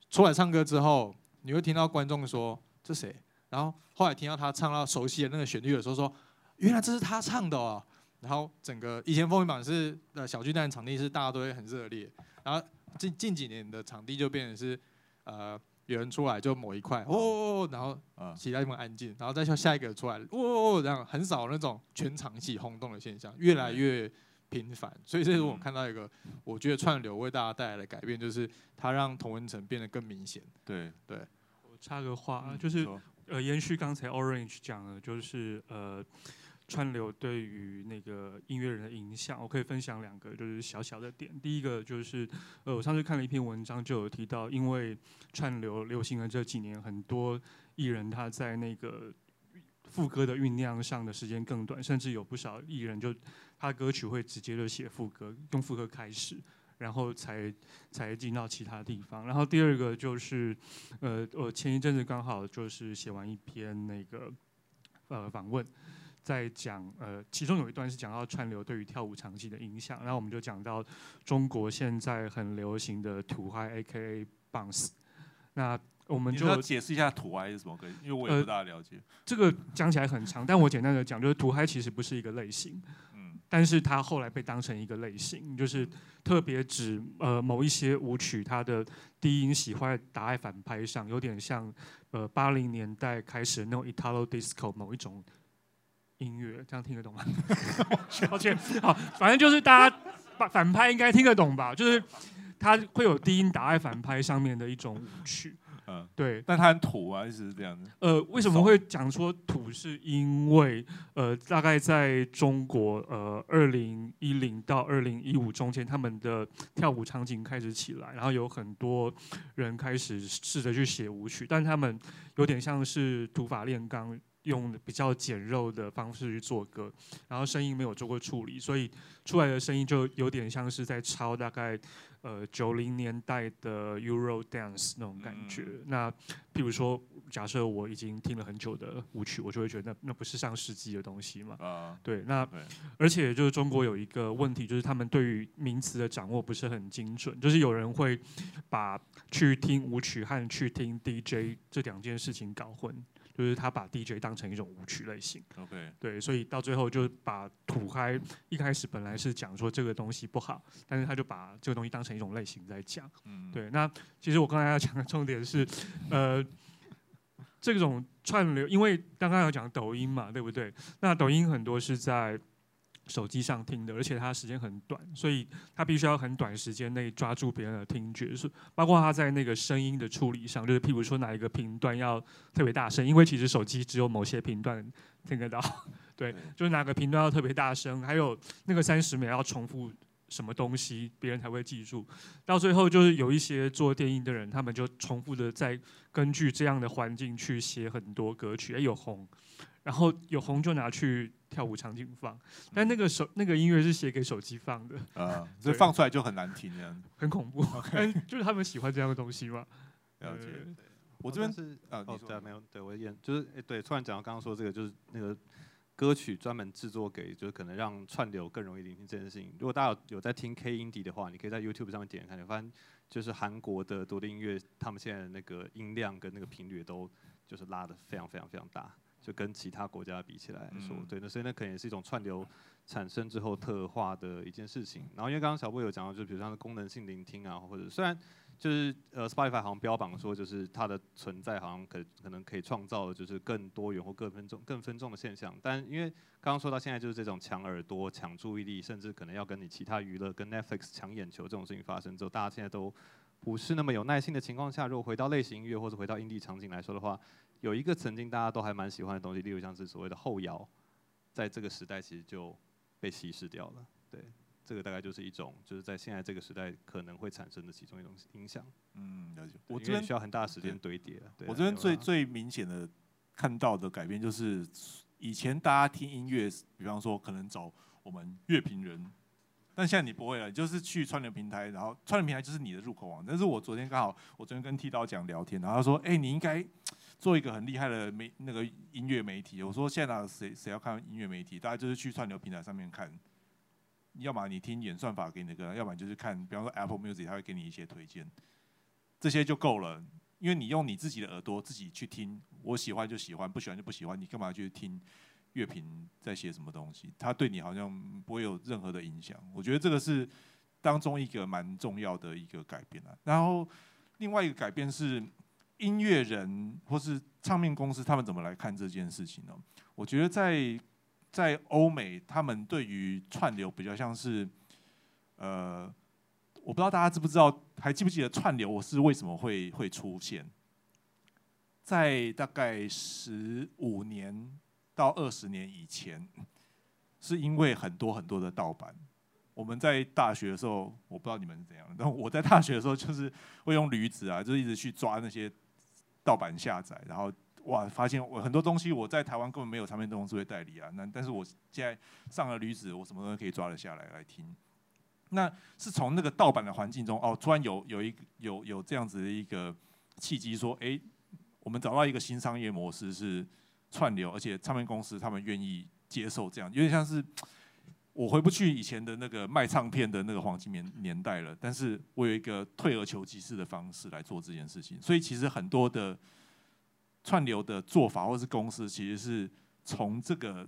出来唱歌之后，你会听到观众说这谁，然后后来听到他唱到熟悉的那个旋律的时候，说原来这是他唱的哦。然后整个以前风云榜是呃小巨蛋场地是大家都会很热烈，然后近近几年的场地就变成是呃有人出来就某一块哦，然后其他地方安静，然后再下下一个出来哦，这样很少那种全场一起轰动的现象，越来越频繁。所以这是我看到一个我觉得串流为大家带来的改变，就是它让同文层变得更明显。
对
对，
我插个话，就是呃延续刚才 Orange 讲的，就是呃。串流对于那个音乐人的影响，我可以分享两个，就是小小的点。第一个就是，呃，我上次看了一篇文章，就有提到，因为串流流行的这几年，很多艺人他在那个副歌的酝酿上的时间更短，甚至有不少艺人就他歌曲会直接就写副歌，用副歌开始。然后才才进到其他地方。然后第二个就是，呃，我前一阵子刚好就是写完一篇那个呃访问，在讲呃，其中有一段是讲到串流对于跳舞场景的影响，然后我们就讲到中国现在很流行的土嗨 A.K.A. bounce，那。我们就
解释一下土嗨是什么歌，因为我也不大了解。
这个讲起来很长，但我简单的讲，就是土嗨其实不是一个类型，嗯，但是它后来被当成一个类型，就是特别指呃某一些舞曲，它的低音喜欢打在反拍上，有点像呃八零年代开始那种 Italo Disco 某一种音乐，这样听得懂吗？抱歉，好，反正就是大家反反拍应该听得懂吧？就是它会有低音打在反拍上面的一种舞曲。嗯，对，
但它很土啊，一直是这样子。
呃，为什么会讲说土？是因为呃，大概在中国，呃，二零一零到二零一五中间，他们的跳舞场景开始起来，然后有很多人开始试着去写舞曲，但他们有点像是土法炼钢，用比较简陋的方式去做歌，然后声音没有做过处理，所以出来的声音就有点像是在抄大概。呃，九零年代的 Euro Dance 那种感觉。那譬如说，假设我已经听了很久的舞曲，我就会觉得那那不是上世纪的东西嘛。啊，对。那而且就是中国有一个问题，就是他们对于名词的掌握不是很精准，就是有人会把去听舞曲和去听 DJ 这两件事情搞混。就是他把 DJ 当成一种舞曲类型
，OK，
对，所以到最后就把土嗨一开始本来是讲说这个东西不好，但是他就把这个东西当成一种类型在讲，嗯，对。那其实我刚才要讲的重点是，呃，这种串流，因为刚刚有讲抖音嘛，对不对？那抖音很多是在。手机上听的，而且它时间很短，所以它必须要很短时间内抓住别人的听觉，是包括他在那个声音的处理上，就是譬如说哪一个频段要特别大声，因为其实手机只有某些频段听得到，对，就是哪个频段要特别大声，还有那个三十秒要重复什么东西，别人才会记住。到最后就是有一些做电音的人，他们就重复的在根据这样的环境去写很多歌曲，哎，有红，然后有红就拿去。跳舞场景放，但那个手那个音乐是写给手机放的
啊，所以放出来就很难听，这样
很恐怖。就是他们喜欢这样的东西嘛。
了解。我这边是
啊，哦对，没有，对我演就是哎，对，突然讲到刚刚说这个，就是那个歌曲专门制作给，就是可能让串流更容易聆听这件事情。如果大家有有在听 K 音底的话，你可以在 YouTube 上面点看，你发现就是韩国的独立音乐，他们现在的那个音量跟那个频率都就是拉的非常非常非常大。就跟其他国家比起来说，对，那所以那可能也是一种串流产生之后特化的一件事情。然后因为刚刚小波有讲到，就比如像是功能性聆听啊，或者虽然就是呃，Spotify 好像标榜说就是它的存在好像可可能可以创造就是更多元或更分众更分众的现象，但因为刚刚说到现在就是这种抢耳朵、抢注意力，甚至可能要跟你其他娱乐跟 Netflix 抢眼球这种事情发生之后，大家现在都不是那么有耐心的情况下，如果回到类型音乐或者回到音地场景来说的话。有一个曾经大家都还蛮喜欢的东西，例如像是所谓的后摇，在这个时代其实就被稀释掉了。对，这个大概就是一种，就是在现在这个时代可能会产生的其中一种影响。
嗯，了解。
我这边需要很大的时间堆叠。
我这边最最明显的看到的改变就是，以前大家听音乐，比方说可能找我们乐评人，但现在你不会了，就是去串流平台，然后串流平台就是你的入口网。但是我昨天刚好，我昨天跟剃刀讲聊天，然后他说：“哎，你应该。”做一个很厉害的媒那个音乐媒体，我说现在谁谁要看音乐媒体，大家就是去串流平台上面看，要么你听演算法给你的歌，要不然就是看，比方说 Apple Music，它会给你一些推荐，这些就够了。因为你用你自己的耳朵自己去听，我喜欢就喜欢，不喜欢就不喜欢，你干嘛去听乐评在写什么东西？它对你好像不会有任何的影响。我觉得这个是当中一个蛮重要的一个改变啊。然后另外一个改变是。音乐人或是唱片公司，他们怎么来看这件事情呢？我觉得在在欧美，他们对于串流比较像是，呃，我不知道大家知不知道，还记不记得串流我是为什么会会出现？在大概十五年到二十年以前，是因为很多很多的盗版。我们在大学的时候，我不知道你们是怎样，但我在大学的时候就是会用驴子啊，就一直去抓那些。盗版下载，然后哇，发现我很多东西我在台湾根本没有唱片公司会代理啊。那但是我现在上了驴子，我什么东西可以抓得下来来听。那是从那个盗版的环境中，哦，突然有有一有有这样子的一个契机，说，哎，我们找到一个新商业模式是串流，而且唱片公司他们愿意接受这样，有点像是我回不去以前的那个卖唱片的那个黄金年年代了，但是我有一个退而求其次的方式来做这件事情，所以其实很多的串流的做法或是公司，其实是从这个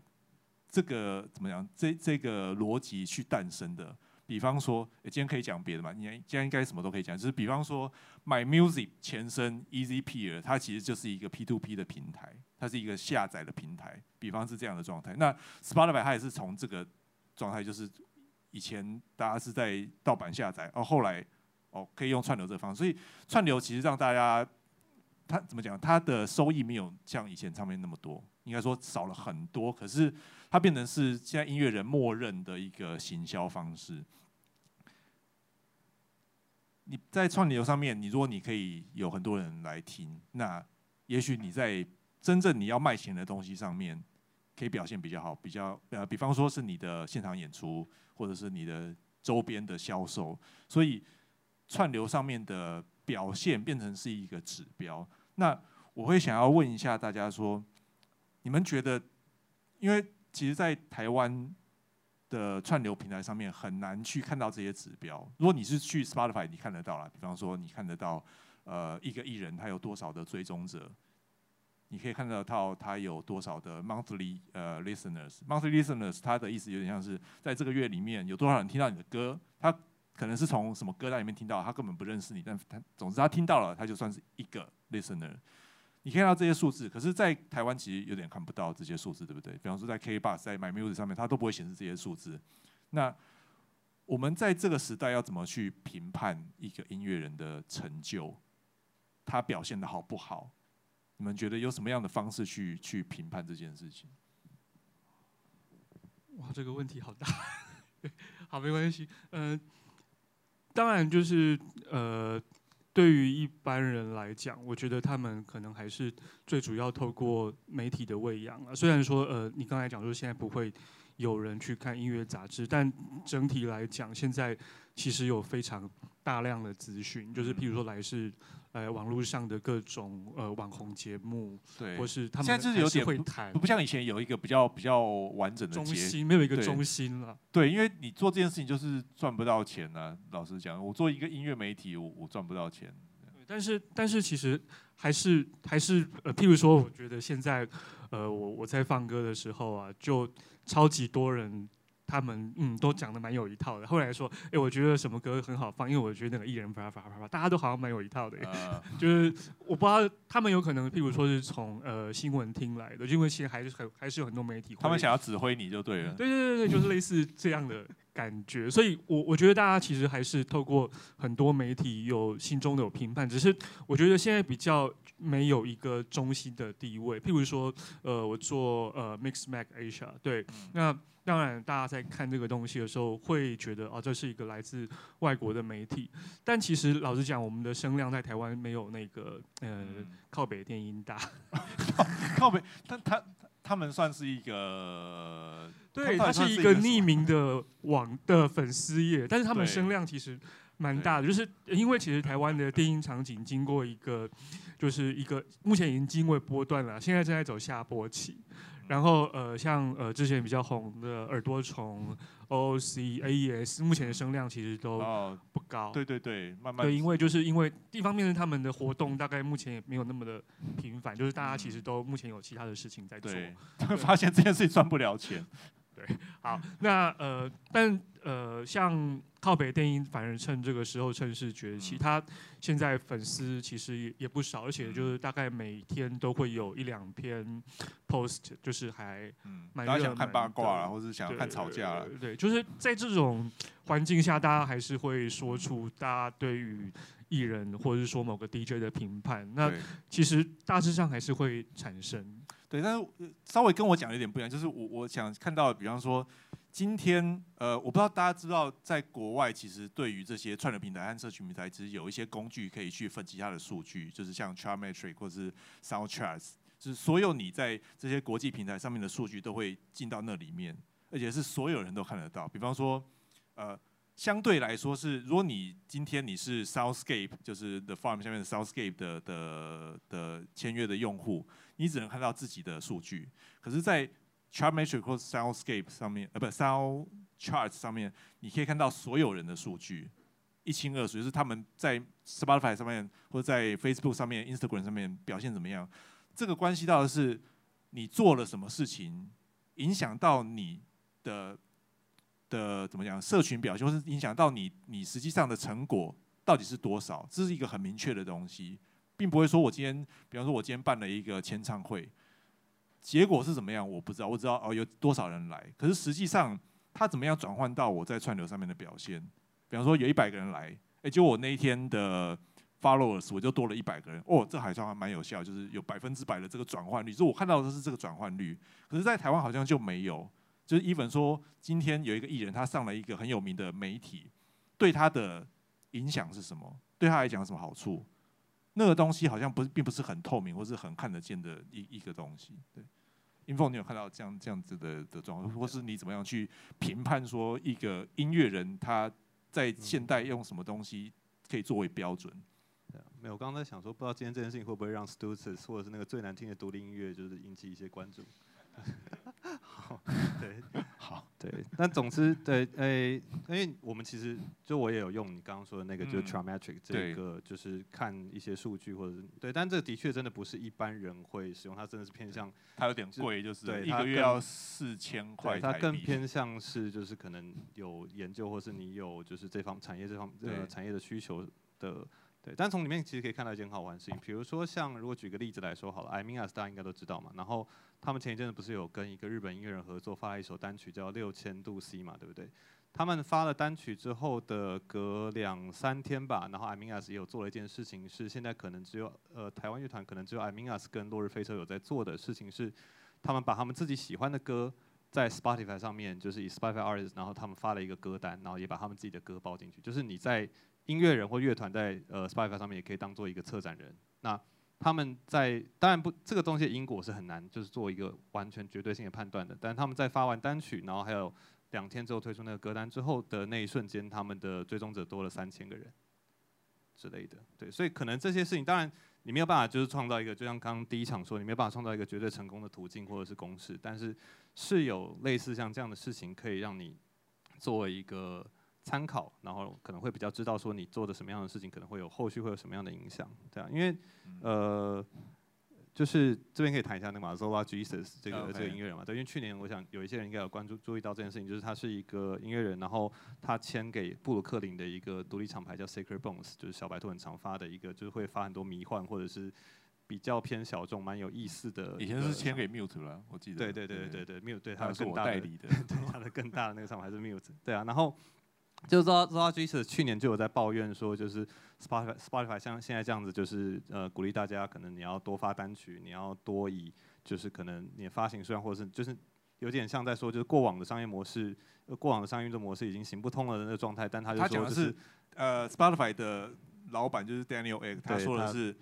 这个怎么样，这这个逻辑去诞生的。比方说，今天可以讲别的嘛？你今天应该什么都可以讲。就是比方说，My Music 前身 Easy Peer，它其实就是一个 P to P 的平台，它是一个下载的平台。比方是这样的状态。那 Spotify 它也是从这个状态，就是以前大家是在盗版下载，哦，后来哦可以用串流这个方式。所以串流其实让大家，它怎么讲？它的收益没有像以前唱片那么多，应该说少了很多。可是它变成是现在音乐人默认的一个行销方式。你在串流上面，你如果你可以有很多人来听，那也许你在真正你要卖钱的东西上面，可以表现比较好，比较呃，比方说是你的现场演出，或者是你的周边的销售，所以串流上面的表现变成是一个指标。那我会想要问一下大家说，你们觉得，因为其实，在台湾。的串流平台上面很难去看到这些指标。如果你是去 Spotify，你看得到了。比方说，你看得到，呃，一个艺人他有多少的追踪者，你可以看得到他有多少的 monthly 呃 listeners。monthly listeners，它的意思有点像是在这个月里面有多少人听到你的歌。他可能是从什么歌单里面听到，他根本不认识你，但他总之他听到了，他就算是一个 listener。你看到这些数字，可是，在台湾其实有点看不到这些数字，对不对？比方说，在 K Bus、在 My Music 上面，它都不会显示这些数字。那我们在这个时代要怎么去评判一个音乐人的成就？他表现的好不好？你们觉得有什么样的方式去去评判这件事情？
哇，这个问题好大。好，没关系。嗯，当然就是呃。对于一般人来讲，我觉得他们可能还是最主要透过媒体的喂养啊。虽然说，呃，你刚才讲说现在不会有人去看音乐杂志，但整体来讲，现在其实有非常大量的资讯，就是譬如说来自呃网络上的各种呃网红节目，
对，
或是他们
现在就是有点
会谈，
不像以前有一个比较比较完整的
中心，没有一个中心了。
对，因为你做这件事情就是赚不到钱啊。老实讲，我做一个音乐媒体，我我赚不到钱。
但是，但是其实还是还是呃，譬如说，我觉得现在，呃，我我在放歌的时候啊，就超级多人。他们嗯都讲的蛮有一套的。后来说，哎，我觉得什么歌很好放，因为我觉得那个艺人啪啪啪啪，大家都好像蛮有一套的。就是我不知道他们有可能，譬如说是从呃新闻听来的，因为其实还是很还是有很多媒体，
他们想要指挥你就对了。
对对对对，就是类似这样的感觉。所以，我我觉得大家其实还是透过很多媒体有心中的有评判，只是我觉得现在比较没有一个中心的地位。譬如说，呃，我做呃 Mix Mac Asia，对，那。当然，大家在看这个东西的时候，会觉得哦，这是一个来自外国的媒体。但其实，老实讲，我们的声量在台湾没有那个呃靠北电音大。
靠北，但他他们算是一个，
对，他是一个 匿名的网的粉丝页，但是他们声量其实蛮大的。就是因为其实台湾的电音场景经过一个，就是一个目前已经经过波段了，现在正在走下坡期。然后呃，像呃之前比较红的耳朵虫、O C A E S，目前的声量其实都不高。
对对对，慢慢。
对，因为就是因为一方面是他们的活动大概目前也没有那么的频繁，就是大家其实都目前有其他的事情在做。
对，发现这件事情赚不了钱。
对，好，那呃，但呃，像靠北电音反而趁这个时候趁势崛起，他现在粉丝其实也也不少，而且就是大概每天都会有一两篇 post，就是还蛮
热想看八卦啊，或者想要看吵架了。
对，就是在这种环境下，大家还是会说出大家对于艺人或者是说某个 DJ 的评判。那其实大致上还是会产生。
对，但是稍微跟我讲有点不一样，就是我我想看到，比方说今天，呃，我不知道大家知道，在国外其实对于这些串流平台和社群平台，其实有一些工具可以去分析它的数据，就是像 Chartmetric 或是 Soundcharts，就是所有你在这些国际平台上面的数据都会进到那里面，而且是所有人都看得到。比方说，呃，相对来说是，如果你今天你是 Soundscape，就是 The Farm 下面的 Soundscape 的的的签约的用户，你只能看到自己的数据。可是，在 Chartmetric 或 Soundscape 上面，呃，不，Sound Charts 上面，你可以看到所有人的数据一清二楚，就是他们在 Spotify 上面或者在 Facebook 上面、Instagram 上面表现怎么样。这个关系到的是你做了什么事情，影响到你的。的怎么讲？社群表现，或是影响到你，你实际上的成果到底是多少？这是一个很明确的东西，并不会说我今天，比方说我今天办了一个签唱会，结果是怎么样？我不知道，我知道哦，有多少人来，可是实际上他怎么样转换到我在串流上面的表现？比方说有一百个人来，哎，就我那一天的 followers 我就多了一百个人，哦，这还算还蛮有效，就是有百分之百的这个转换率，就我看到的是这个转换率，可是，在台湾好像就没有。就是 even 说，今天有一个艺人，他上了一个很有名的媒体，对他的影响是什么？对他来讲有什么好处？那个东西好像不是，并不是很透明，或是很看得见的一一个东西。对，info 你有看到这样这样子的的状况，或是你怎么样去评判说一个音乐人他在现代用什么东西可以作为标准？
没有，我刚刚在想说，不知道今天这件事情会不会让 Stutzes 或者是那个最难听的独立音乐，就是引起一些关注。好，对，
好，
对，但总之，对，诶，因为我们其实就我也有用你刚刚说的那个，就是 Traumatic 这个，就是看一些数据或者是对，但这的确真的不是一般人会使用，它真的是偏向
它有点贵，就是对一个月要四千块，
它更偏向是就是可能有研究或是你有就是这方产业这方呃产业的需求的。对，但从里面其实可以看到一件好玩的事情，比如说像如果举个例子来说好了，I mean us 大家应该都知道嘛。然后他们前一阵子不是有跟一个日本音乐人合作发了一首单曲叫六千度 C 嘛，对不对？他们发了单曲之后的隔两三天吧，然后 I mean us 也有做了一件事情，是现在可能只有呃台湾乐团可能只有 I mean us 跟落日飞车有在做的事情是，他们把他们自己喜欢的歌在 Spotify 上面，就是以 Spotify artist，然后他们发了一个歌单，然后也把他们自己的歌包进去，就是你在。音乐人或乐团在呃 Spotify 上面也可以当做一个策展人。那他们在当然不这个东西因果是很难，就是做一个完全绝对性的判断的。但他们在发完单曲，然后还有两天之后推出那个歌单之后的那一瞬间，他们的追踪者多了三千个人之类的。对，所以可能这些事情，当然你没有办法就是创造一个，就像刚刚第一场说，你没有办法创造一个绝对成功的途径或者是公式，但是是有类似像这样的事情，可以让你作为一个。参考，然后可能会比较知道说你做的什么样的事情可能会有后续会有什么样的影响，这样，因为呃，就是这边可以谈一下那个马 Zola Jesus 这个这个音乐人嘛，对，因为去年我想有一些人应该有关注注意到这件事情，就是他是一个音乐人，然后他签给布鲁克林的一个独立厂牌叫 Sacred Bones，就是小白兔很常发的一个，就是会发很多迷幻或者是比较偏小众、蛮有意思的。
以前是签给 Mute 了，我记得。
对对对对对对，Mute 对他
的
更大的，
对
他的更大的那个厂牌是 Mute，对啊，然后。就是说 z o j s 去年就有在抱怨说，就是 Spotify Spotify 像现在这样子，就是呃鼓励大家可能你要多发单曲，你要多以就是可能你发行数量或者是就是有点像在说，就是过往的商业模式，过往的商业运作模式已经行不通了的那个状态。但他就说
的是，呃，Spotify 的老板就是 Daniel Ek，他说的是，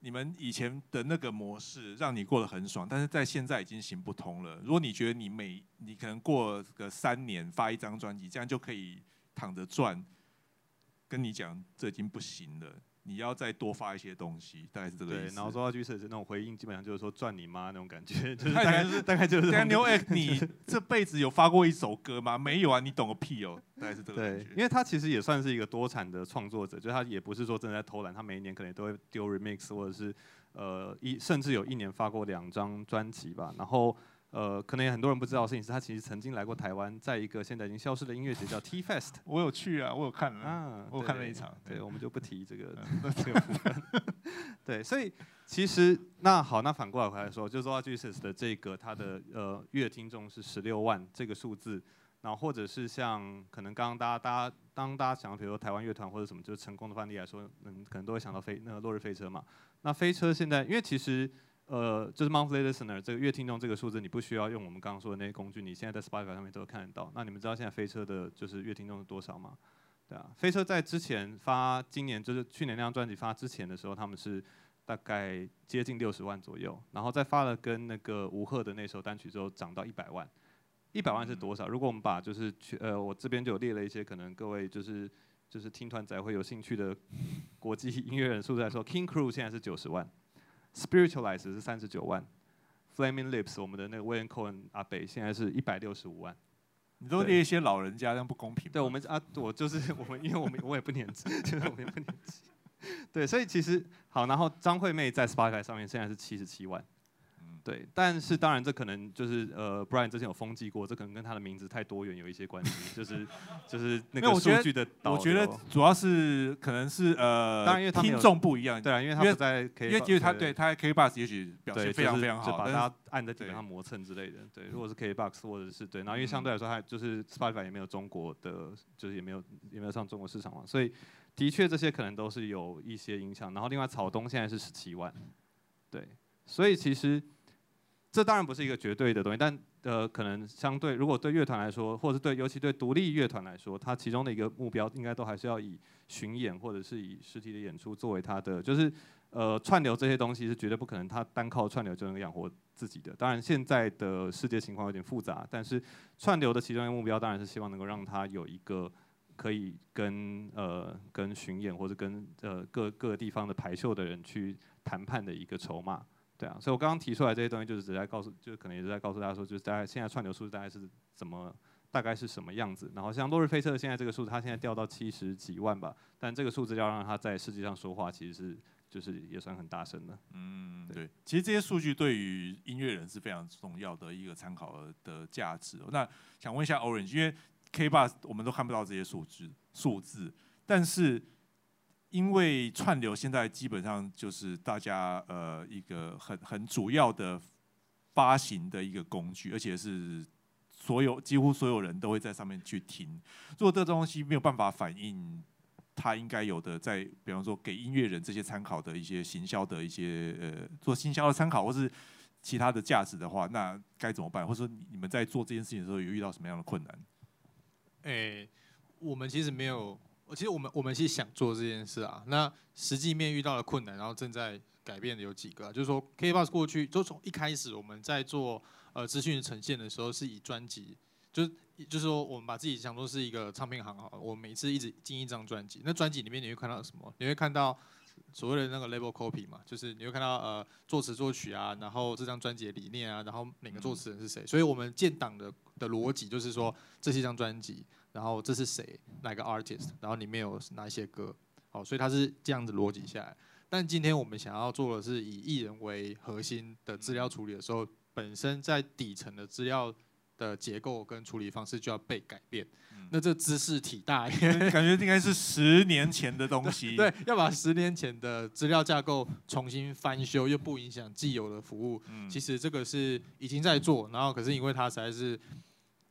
你们以前的那个模式让你过得很爽，但是在现在已经行不通了。如果你觉得你每你可能过个三年发一张专辑，这样就可以。躺着赚，跟你讲，这已经不行了。你要再多发一些东西，大概是这个意思。
然后说到句是那种回应，基本上就是说赚你妈那种感觉，就是大概是大概就是。
Daniel X，你这辈子有发过一首歌吗？没有啊，你懂个屁哦，大概是这个感觉。
因为他其实也算是一个多产的创作者，就他也不是说真的在偷懒，他每一年可能都会丢 remix，或者是呃一甚至有一年发过两张专辑吧，然后。呃，可能也很多人不知道的事情是，他其实曾经来过台湾，在一个现在已经消失的音乐节叫 T Fest。
我有去啊，我有看啊，我看了一场。
对，我们就不提这个这个部分。对，所以其实那好，那反过来回来说，就是说 Jesus 的这个他的呃月听众是十六万这个数字，然后或者是像可能刚刚大家大家当大家想到比如说台湾乐团或者什么就是成功的范例来说，嗯，可能都会想到飞那个落日飞车嘛。那飞车现在因为其实。呃，就是 monthly listener 这个月听众这个数字，你不需要用我们刚刚说的那些工具，你现在在 Spotify 上面都看得到。那你们知道现在飞车的就是月听众是多少吗？对啊，飞车在之前发今年就是去年那张专辑发之前的时候，他们是大概接近六十万左右，然后再发了跟那个吴赫的那首单曲之后，涨到一百万。一百万是多少？如果我们把就是去呃，我这边就有列了一些可能各位就是就是听团仔会有兴趣的国际音乐人数字来说，King Crew 现在是九十万，Spiritualize 是三十九万，Flaming Lips 我们的那个 William Cohen 阿北现在是一百六十五万。
你都列一些老人家，这样不公平。
对我们啊，我就是 我们，因为我们我也不年纪，就是我们也不年纪。对，所以其实好，然后张惠妹在 Spotify 上面现在是七十七万。对，但是当然这可能就是呃，Brian 之前有封记过，这可能跟他的名字太多元有一些关系，就是就是那个数据的
我觉得主要是可能是呃，
当然因为
听众不一样，
对啊，因为他不在 K，
因为其实他对他在 K Box 也许表现非常非常好，
就把他按在基本上磨蹭之类的。对，如果是 K Box 或者是对，然后因为相对来说他就是 Spotify 也没有中国的，就是也没有也没有上中国市场嘛，所以的确这些可能都是有一些影响。然后另外草东现在是十七万，对，所以其实。这当然不是一个绝对的东西，但呃，可能相对，如果对乐团来说，或者是对尤其对独立乐团来说，它其中的一个目标，应该都还是要以巡演或者是以实体的演出作为它的，就是呃串流这些东西是绝对不可能，它单靠串流就能养活自己的。当然现在的世界情况有点复杂，但是串流的其中一个目标，当然是希望能够让它有一个可以跟呃跟巡演或者跟呃各各地方的排秀的人去谈判的一个筹码。对啊，所以我刚刚提出来这些东西，就是只在告诉，就是可能也是在告诉大家说，就是大概现在串流数字大概是怎么，大概是什么样子。然后像落日飞车现在这个数字，它现在掉到七十几万吧，但这个数字要让它在世界上说话，其实是就是也算很大声的。
嗯，对，其实这些数据对于音乐人是非常重要的一个参考的价值。那想问一下 Orange，因为 K b u s 我们都看不到这些数字数字，但是。因为串流现在基本上就是大家呃一个很很主要的发行的一个工具，而且是所有几乎所有人都会在上面去听。如果这东西没有办法反映它应该有的，在比方说给音乐人这些参考的一些行销的一些呃做行销的参考，或是其他的价值的话，那该怎么办？或者说你们在做这件事情的时候有遇到什么样的困难？
诶，我们其实没有。其实我们我们是想做这件事啊，那实际面遇到的困难，然后正在改变的有几个，就是说 K Box 过去就从一开始我们在做呃资讯呈现的时候，是以专辑，就是就是说我们把自己想做是一个唱片行啊，我每次一直进一张专辑，那专辑里面你会看到什么？你会看到所谓的那个 label copy 嘛，就是你会看到呃作词作曲啊，然后这张专辑的理念啊，然后哪个作词人是谁，所以我们建档的的逻辑就是说这是一张专辑。然后这是谁？哪个 artist？然后里面有哪一些歌？好，所以它是这样子逻辑下来。但今天我们想要做的是以艺人为核心的资料处理的时候，本身在底层的资料的结构跟处理方式就要被改变。那这知识体大，
感觉应该是十年前的东西。
对，要把十年前的资料架构重新翻修，又不影响既有的服务。其实这个是已经在做，然后可是因为它实在是。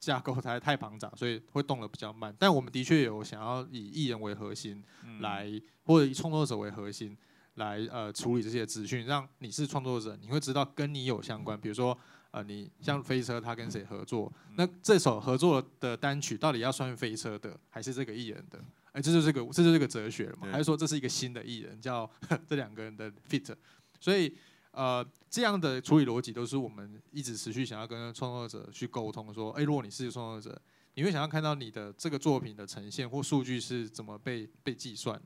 架构才太庞杂，所以会动得比较慢。但我们的确有想要以艺人为核心来，或者以创作者为核心来呃处理这些资讯，让你是创作者，你会知道跟你有相关。比如说呃，你像飞车，他跟谁合作？那这首合作的单曲到底要算飞车的，还是这个艺人的？哎，这就是这个，这就是个哲学了嘛？还是说这是一个新的艺人，叫 这两个人的 fit？所以。呃，这样的处理逻辑都是我们一直持续想要跟创作者去沟通，说，哎，如果你是创作者，你会想要看到你的这个作品的呈现或数据是怎么被被计算。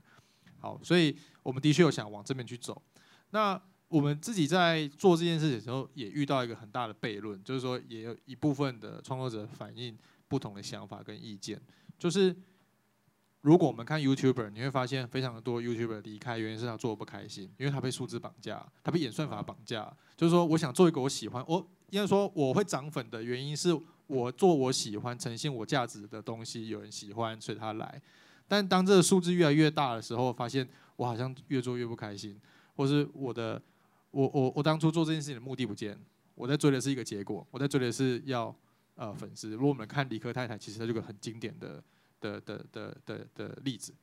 好，所以我们的确有想往这边去走。那我们自己在做这件事情的时候，也遇到一个很大的悖论，就是说，也有一部分的创作者反映不同的想法跟意见，就是。如果我们看 YouTuber，你会发现非常的多 YouTuber 离开，原因是他做的不开心，因为他被数字绑架，他被演算法绑架。就是说，我想做一个我喜欢，我应该说我会涨粉的原因是我做我喜欢、呈现我价值的东西，有人喜欢，所以他来。但当这个数字越来越大的时候，发现我好像越做越不开心，或是我的我我我当初做这件事情的目的不见，我在追的是一个结果，我在追的是要呃粉丝。如果我们看理科太太，其实它是个很经典的。的的的的的例子，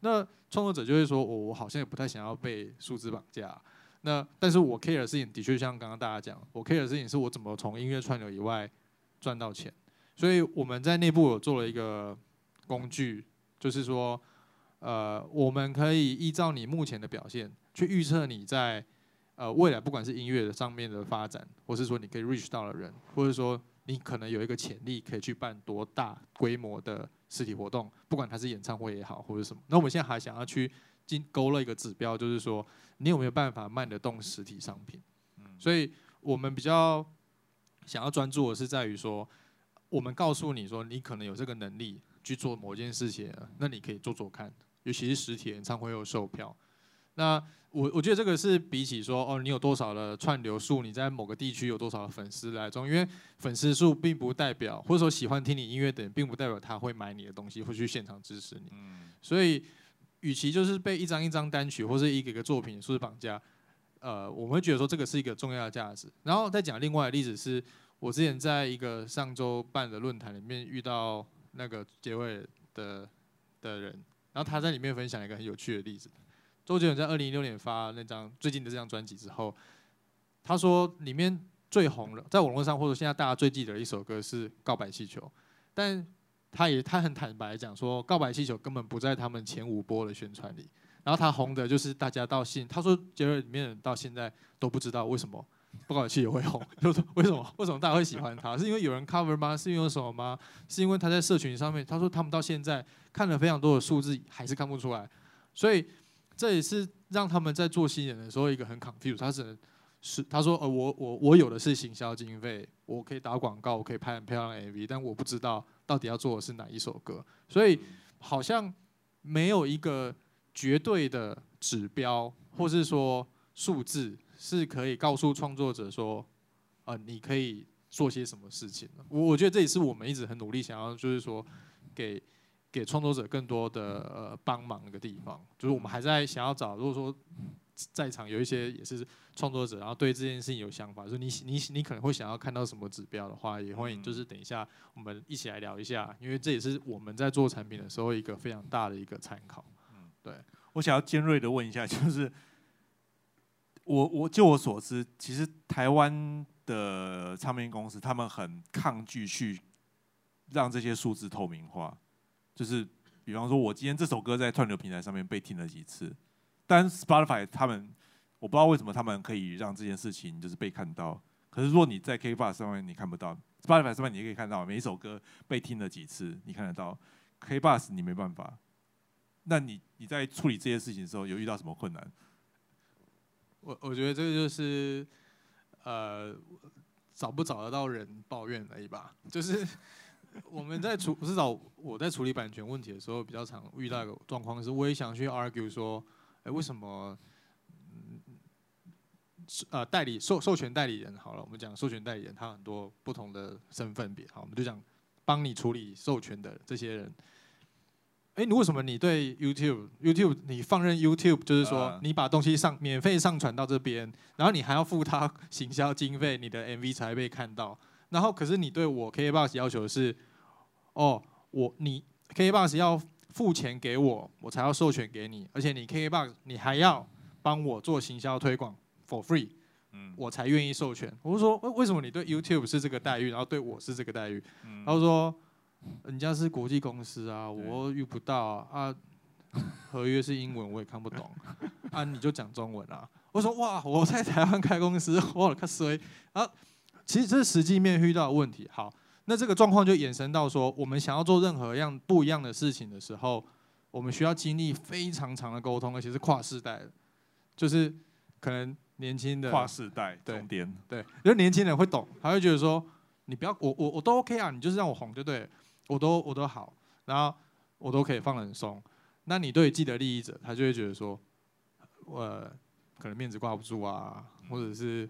那创作者就会说，我我好像也不太想要被数字绑架。那但是我 care 的事情的确像刚刚大家讲，我 care 的事情是我怎么从音乐串流以外赚到钱。所以我们在内部有做了一个工具，就是说，呃，我们可以依照你目前的表现去预测你在呃未来不管是音乐的上面的发展，或是说你可以 reach 到的人，或者说你可能有一个潜力可以去办多大规模的实体活动，不管它是演唱会也好或者什么。那我们现在还想要去进勾勒一个指标，就是说你有没有办法卖得动实体商品？嗯所以我们比较想要专注的是在于说，我们告诉你说你可能有这个能力去做某件事情，那你可以做做看，尤其是实体演唱会又售票。那我我觉得这个是比起说哦，你有多少的串流数，你在某个地区有多少的粉丝来中，因为粉丝数并不代表，或者说喜欢听你音乐的人，并不代表他会买你的东西，会去现场支持你。所以，与其就是被一张一张单曲或是一个一个作品数字绑架，呃，我们会觉得说这个是一个重要的价值。然后再讲另外的例子是，我之前在一个上周办的论坛里面遇到那个结尾的的人，然后他在里面分享一个很有趣的例子。周杰伦在二零一六年发那张最近的这张专辑之后，他说里面最红的，在网络上或者现在大家最记得的一首歌是《告白气球》，但他也他很坦白讲说，《告白气球》根本不在他们前五波的宣传里。然后他红的就是大家到现，他说杰伦里面到现在都不知道为什么《告白气球》会红，就是为什么为什么大家会喜欢他？是因为有人 cover 吗？是因为什么吗？是因为他在社群上面？他说他们到现在看了非常多的数字，还是看不出来，所以。这也是让他们在做新人的时候一个很 confuse，。他只能是他说呃我我我有的是行销经费，我可以打广告，我可以拍很漂亮的 MV，但我不知道到底要做的是哪一首歌，所以好像没有一个绝对的指标，或是说数字是可以告诉创作者说，呃你可以做些什么事情。我我觉得这也是我们一直很努力想要就是说给。给创作者更多的呃帮忙的个地方，就是我们还在想要找，如果说在场有一些也是创作者，然后对这件事情有想法，就是你你你可能会想要看到什么指标的话，也欢迎就是等一下我们一起来聊一下，因为这也是我们在做产品的时候一个非常大的一个参考。嗯，对
我想要尖锐的问一下，就是我我就我所知，其实台湾的唱片公司他们很抗拒去让这些数字透明化。就是，比方说，我今天这首歌在串流平台上面被听了几次，但 Spotify 他们，我不知道为什么他们可以让这件事情就是被看到。可是如果你在 K Box 上面你看不到，Spotify 上面你可以看到每一首歌被听了几次，你看得到。K Box 你没办法。那你你在处理这些事情的时候有遇到什么困难？
我我觉得这个就是，呃，找不找得到人抱怨而已吧，就是。我们在处至少我在处理版权问题的时候，比较常遇到一个状况是，我也想去 argue 说，哎，为什么，嗯，呃，代理授授权代理人好了，我们讲授权代理人，他很多不同的身份别，好，我们就讲帮你处理授权的这些人。哎，你为什么你对 YouTube YouTube 你放任 YouTube，就是说你把东西上免费上传到这边，然后你还要付他行销经费，你的 MV 才被看到。然后，可是你对我 KBox 要求是，哦，我你 KBox 要付钱给我，我才要授权给你，而且你 KBox 你还要帮我做行销推广 for free，嗯，我才愿意授权。我说，为为什么你对 YouTube 是这个待遇，然后对我是这个待遇？他说，人家是国际公司啊，我遇不到啊，合约是英文我也看不懂，啊，你就讲中文啊。我说，哇，我在台湾开公司，我靠衰啊。其实这是实际面遇到的问题。好，那这个状况就衍生到说，我们想要做任何样不一样的事情的时候，我们需要经历非常长的沟通，而且是跨世代的，就是可能年轻的
跨世代重点，
对，因为年轻人会懂，他会觉得说，你不要我我我都 OK 啊，你就是让我红就对，我都我都好，然后我都可以放得很松。那你对既得利益者，他就会觉得说，我可能面子挂不住啊，或者是。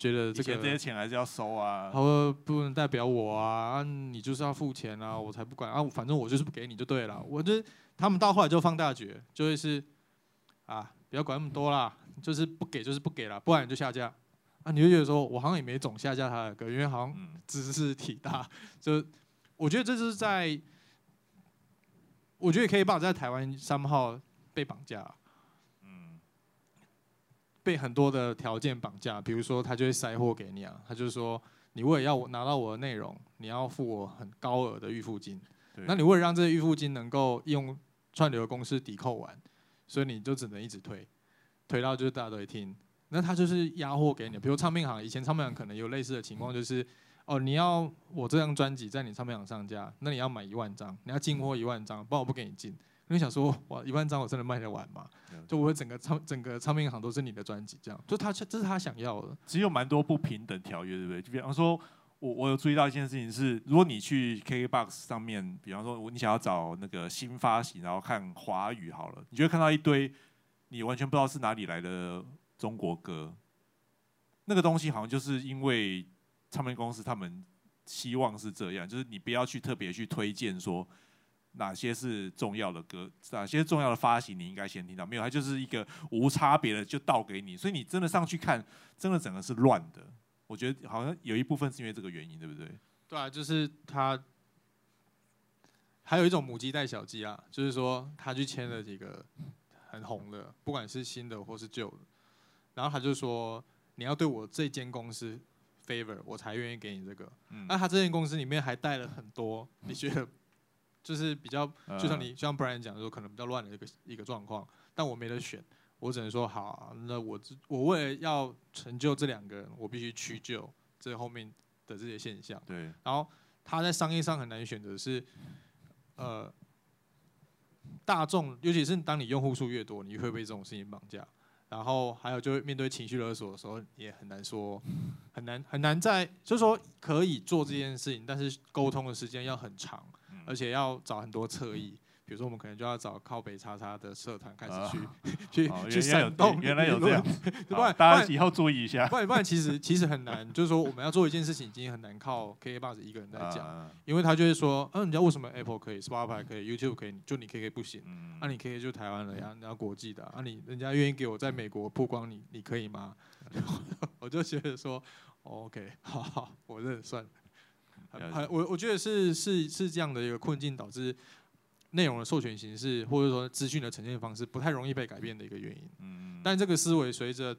觉得这
个这些钱还是要收啊，
他说不能代表我啊，你就是要付钱啊，我才不管啊，反正我就是不给你就对了。我就他们到后来就放大决，就会是啊，不要管那么多啦，就是不给就是不给了，不然你就下架啊。你就觉得说我好像也没总下架他的歌，因为好像知识体大，就我觉得这是在，我觉得可以把在台湾三号被绑架。被很多的条件绑架，比如说他就会塞货给你啊，他就是说你为了要我拿到我的内容，你要付我很高额的预付金。那你为了让这个预付金能够用串流公司抵扣完，所以你就只能一直推，推到就是大家都会听。那他就是压货给你，比如唱片行，以前唱片行可能有类似的情况，就是哦，你要我这张专辑在你唱片行上架，那你要买一万张，你要进货一万张，不然我不给你进。因为想说，哇，一万张我真的卖得完吗？就我整个唱整个唱片行都是你的专辑，这样，就他这是他想要的。
其实有蛮多不平等条约，对不对？就比方说，我我有注意到一件事情是，如果你去 KKBOX 上面，比方说你想要找那个新发行，然后看华语好了，你就会看到一堆你完全不知道是哪里来的中国歌。那个东西好像就是因为唱片公司他们希望是这样，就是你不要去特别去推荐说。哪些是重要的歌？哪些重要的发行你应该先听到？没有，它就是一个无差别的就倒给你，所以你真的上去看，真的整个是乱的。我觉得好像有一部分是因为这个原因，对不对？
对啊，就是他还有一种母鸡带小鸡啊，就是说他去签了几个很红的，不管是新的或是旧的，然后他就说你要对我这间公司 favor，我才愿意给你这个。那他这间公司里面还带了很多，你觉得？就是比较，就像你像 Brian 讲说，可能比较乱的一个一个状况，但我没得选，我只能说好，那我我为了要成就这两个人，我必须屈就这后面的这些现象。
对。
然后他在商业上很难选择，是呃大众，尤其是当你用户数越多，你会被这种事情绑架。然后还有就是面对情绪勒索的时候，也很难说，很难很难在，就是说可以做这件事情，但是沟通的时间要很长。而且要找很多侧翼，比如说我们可能就要找靠北叉叉的社团开始去 去去煽动，
原来有这样，不然大家以后注意一下。
不然不然其实其实很难，就是说我们要做一件事情，已经很难靠 K K Box 一个人在讲，因为他就会说，嗯，你知道为什么 Apple 可以，Spotify 可以，YouTube 可以，就你 K K 不行？那你 K K 就台湾了呀，你要国际的，啊你人家愿意给我在美国曝光你，你可以吗？我就觉得说，OK，好好，我认算。很，我我觉得是是是这样的一个困境，导致内容的授权形式或者说资讯的呈现方式不太容易被改变的一个原因。嗯但这个思维随着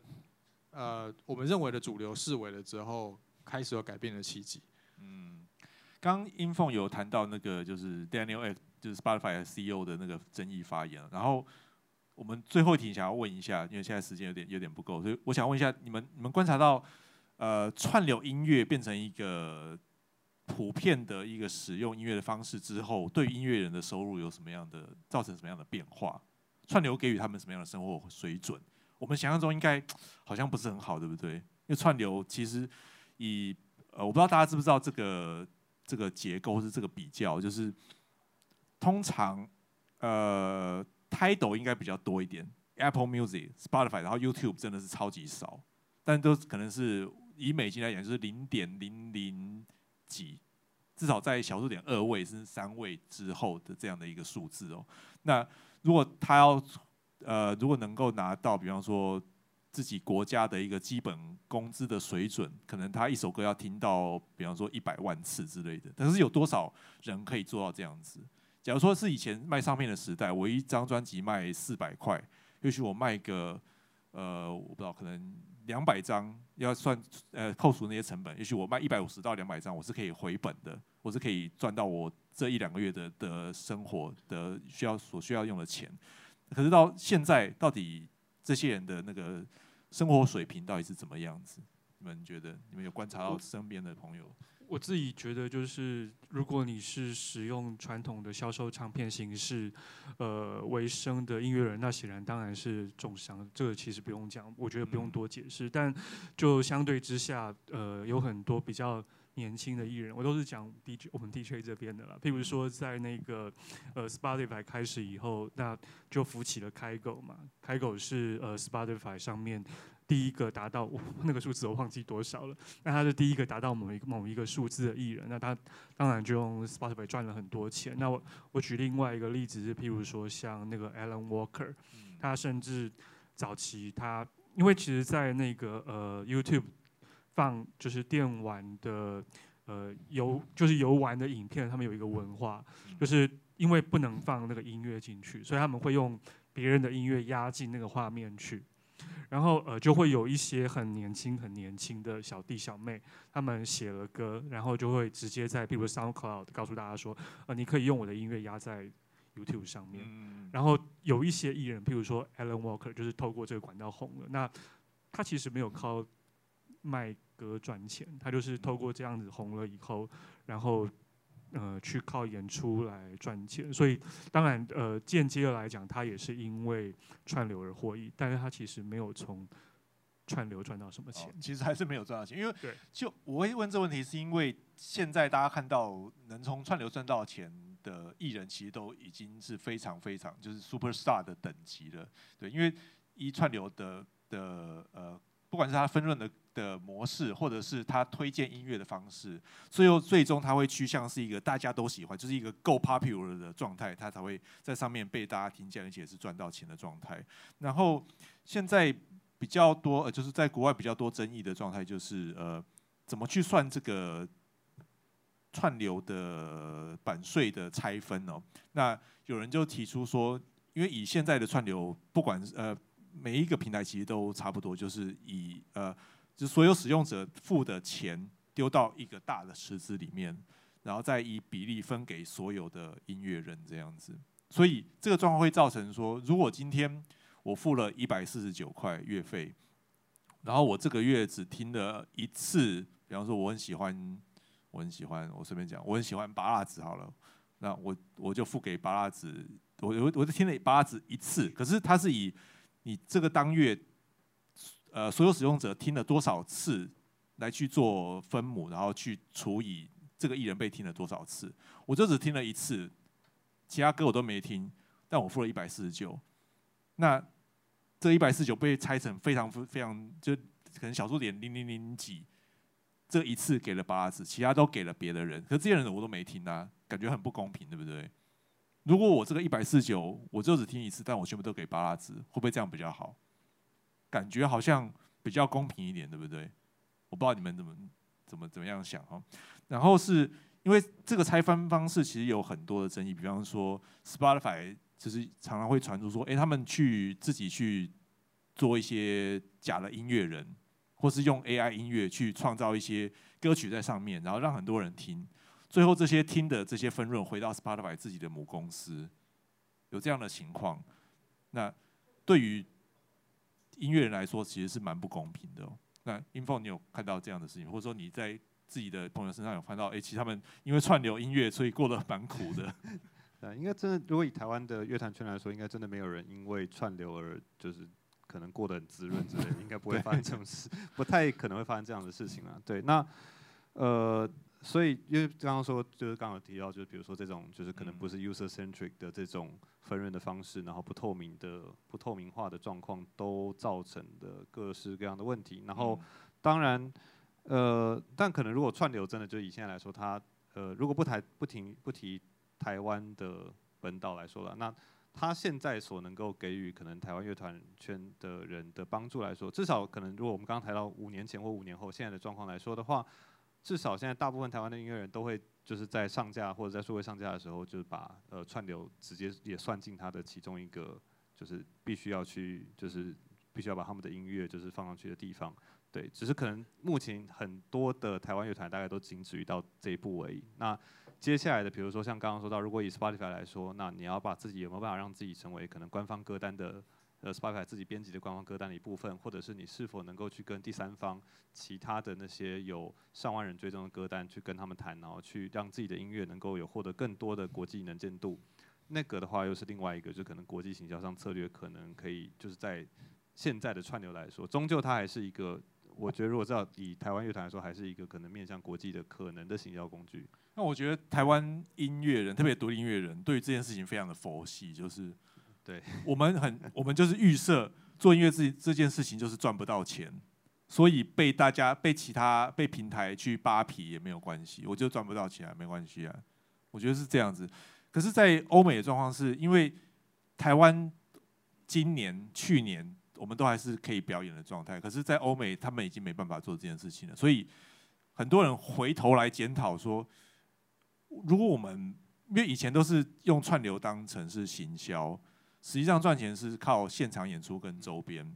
呃我们认为的主流视为了之后，开始有改变的契机。
嗯。刚英凤有谈到那个就是 Daniel F 就是 Spotify CEO 的那个争议发言，然后我们最后一题想要问一下，因为现在时间有点有点不够，所以我想问一下你们你们观察到呃串流音乐变成一个。普遍的一个使用音乐的方式之后，对音乐人的收入有什么样的造成什么样的变化？串流给予他们什么样的生活水准？我们想象中应该好像不是很好，对不对？因为串流其实以呃，我不知道大家知不知道这个这个结构是这个比较，就是通常呃，Tidal 应该比较多一点，Apple Music、Spotify，然后 YouTube 真的是超级少，但都可能是以美金来讲，就是零点零零。几，至少在小数点二位甚至三位之后的这样的一个数字哦。那如果他要呃，如果能够拿到，比方说自己国家的一个基本工资的水准，可能他一首歌要听到，比方说一百万次之类的。但是有多少人可以做到这样子？假如说是以前卖唱片的时代，我一张专辑卖四百块，也许我卖个呃，我不知道可能。两百张要算呃扣除那些成本，也许我卖一百五十到两百张，我是可以回本的，我是可以赚到我这一两个月的的生活的需要所需要用的钱。可是到现在，到底这些人的那个生活水平到底是怎么样子？你们觉得？你们有观察到身边的朋友？
我自己觉得，就是如果你是使用传统的销售唱片形式，呃为生的音乐人，那显然当然是重伤。这个其实不用讲，我觉得不用多解释。但就相对之下，呃，有很多比较年轻的艺人，我都是讲 DJ 我们 DJ 这边的啦。譬如说，在那个呃 Spotify 开始以后，那就浮起了开狗嘛。开狗是呃 Spotify 上面。第一个达到 那个数字我忘记多少了，那他是第一个达到某一个某一个数字的艺人，那他当然就用 Spotify 赚了很多钱。那我我举另外一个例子是，譬如说像那个 Alan Walker，他甚至早期他因为其实，在那个呃 YouTube 放就是电玩的呃游就是游玩的影片，他们有一个文化，就是因为不能放那个音乐进去，所以他们会用别人的音乐压进那个画面去。然后呃就会有一些很年轻很年轻的小弟小妹，他们写了歌，然后就会直接在比如 SoundCloud 告诉大家说，呃你可以用我的音乐压在 YouTube 上面。然后有一些艺人，譬如说 Alan Walker，就是透过这个管道红了。那他其实没有靠卖歌赚钱，他就是透过这样子红了以后，然后呃去靠演出来赚钱。所以当然呃间接的来讲，他也是因为串流而获益，但是他其实没有从串流赚到什么钱。
其实还是没有赚到钱，因为
对，
就我会问这问题，是因为现在大家看到能从串流赚到钱的艺人，其实都已经是非常非常就是 super star 的等级了。对，因为一串流的的呃，不管是他分润的的模式，或者是他推荐音乐的方式，最后最终他会趋向是一个大家都喜欢，就是一个够 popular 的状态，他才会在上面被大家听见，而且是赚到钱的状态。然后现在。比较多呃，就是在国外比较多争议的状态，就是呃，怎么去算这个串流的版税的拆分哦？那有人就提出说，因为以现在的串流，不管呃每一个平台其实都差不多，就是以呃，就所有使用者付的钱丢到一个大的池子里面，然后再以比例分给所有的音乐人这样子。所以这个状况会造成说，如果今天我付了一百四十九块月费，然后我这个月只听了一次，比方说我很喜欢，我很喜欢，我随便讲，我很喜欢八辣子好了，那我我就付给八辣子，我我我就听了八辣子一次，可是它是以你这个当月，呃，所有使用者听了多少次来去做分母，然后去除以这个艺人被听了多少次，我就只听了一次，其他歌我都没听，但我付了一百四十九。那这一百四十九被拆成非常非常就可能小数点零零零几，这一次给了八拉子，其他都给了别的人，可这些人我都没听啊，感觉很不公平，对不对？如果我这个一百四十九我就只听一次，但我全部都给八拉子，会不会这样比较好？感觉好像比较公平一点，对不对？我不知道你们怎么怎么怎么样想哈。然后是因为这个拆分方式其实有很多的争议，比方说 Spotify。就是常常会传出说，哎，他们去自己去做一些假的音乐人，或是用 AI 音乐去创造一些歌曲在上面，然后让很多人听，最后这些听的这些分润回到 Spotify 自己的母公司，有这样的情况，那对于音乐人来说，其实是蛮不公平的。那 Info，你有看到这样的事情，或者说你在自己的朋友身上有看到，哎，其实他们因为串流音乐，所以过得蛮苦的。
对，应该真的，如果以台湾的乐坛圈来说，应该真的没有人因为串流而就是可能过得很滋润之类的，应该不会发生这种事，不太可能会发生这样的事情啊。对，那呃，所以因为刚刚说就是刚刚提到，就是比如说这种就是可能不是 user centric 的这种分润的方式，然后不透明的、不透明化的状况，都造成的各式各样的问题。然后当然，呃，但可能如果串流真的就以现在来说，它呃，如果不抬不停不提。台湾的本岛来说了，那它现在所能够给予可能台湾乐团圈的人的帮助来说，至少可能如果我们刚刚谈到五年前或五年后现在的状况来说的话，至少现在大部分台湾的音乐人都会就是在上架或者在数位上架的时候，就是把呃串流直接也算进他的其中一个，就是必须要去就是必须要把他们的音乐就是放上去的地方。对，只是可能目前很多的台湾乐团大概都仅止于到这一步而已。那接下来的，比如说像刚刚说到，如果以 Spotify 来说，那你要把自己有没有办法让自己成为可能官方歌单的，呃，Spotify 自己编辑的官方歌单的一部分，或者是你是否能够去跟第三方其他的那些有上万人追踪的歌单去跟他们谈，然后去让自己的音乐能够有获得更多的国际能见度，那个的话又是另外一个，就可能国际行销上策略可能可以就是在现在的串流来说，终究它还是一个。我觉得，如果照以台湾乐团来说，还是一个可能面向国际的可能的行销工具。
那我觉得台湾音乐人，特别独立音乐人，对于这件事情非常的佛系，就是
对
我们很，我们就是预设做音乐这这件事情就是赚不到钱，所以被大家被其他被平台去扒皮也没有关系，我就赚不到钱没关系啊。我觉得是这样子。可是，在欧美的状况是因为台湾今年、去年。我们都还是可以表演的状态，可是，在欧美，他们已经没办法做这件事情了。所以，很多人回头来检讨说，如果我们因为以前都是用串流当成是行销，实际上赚钱是靠现场演出跟周边。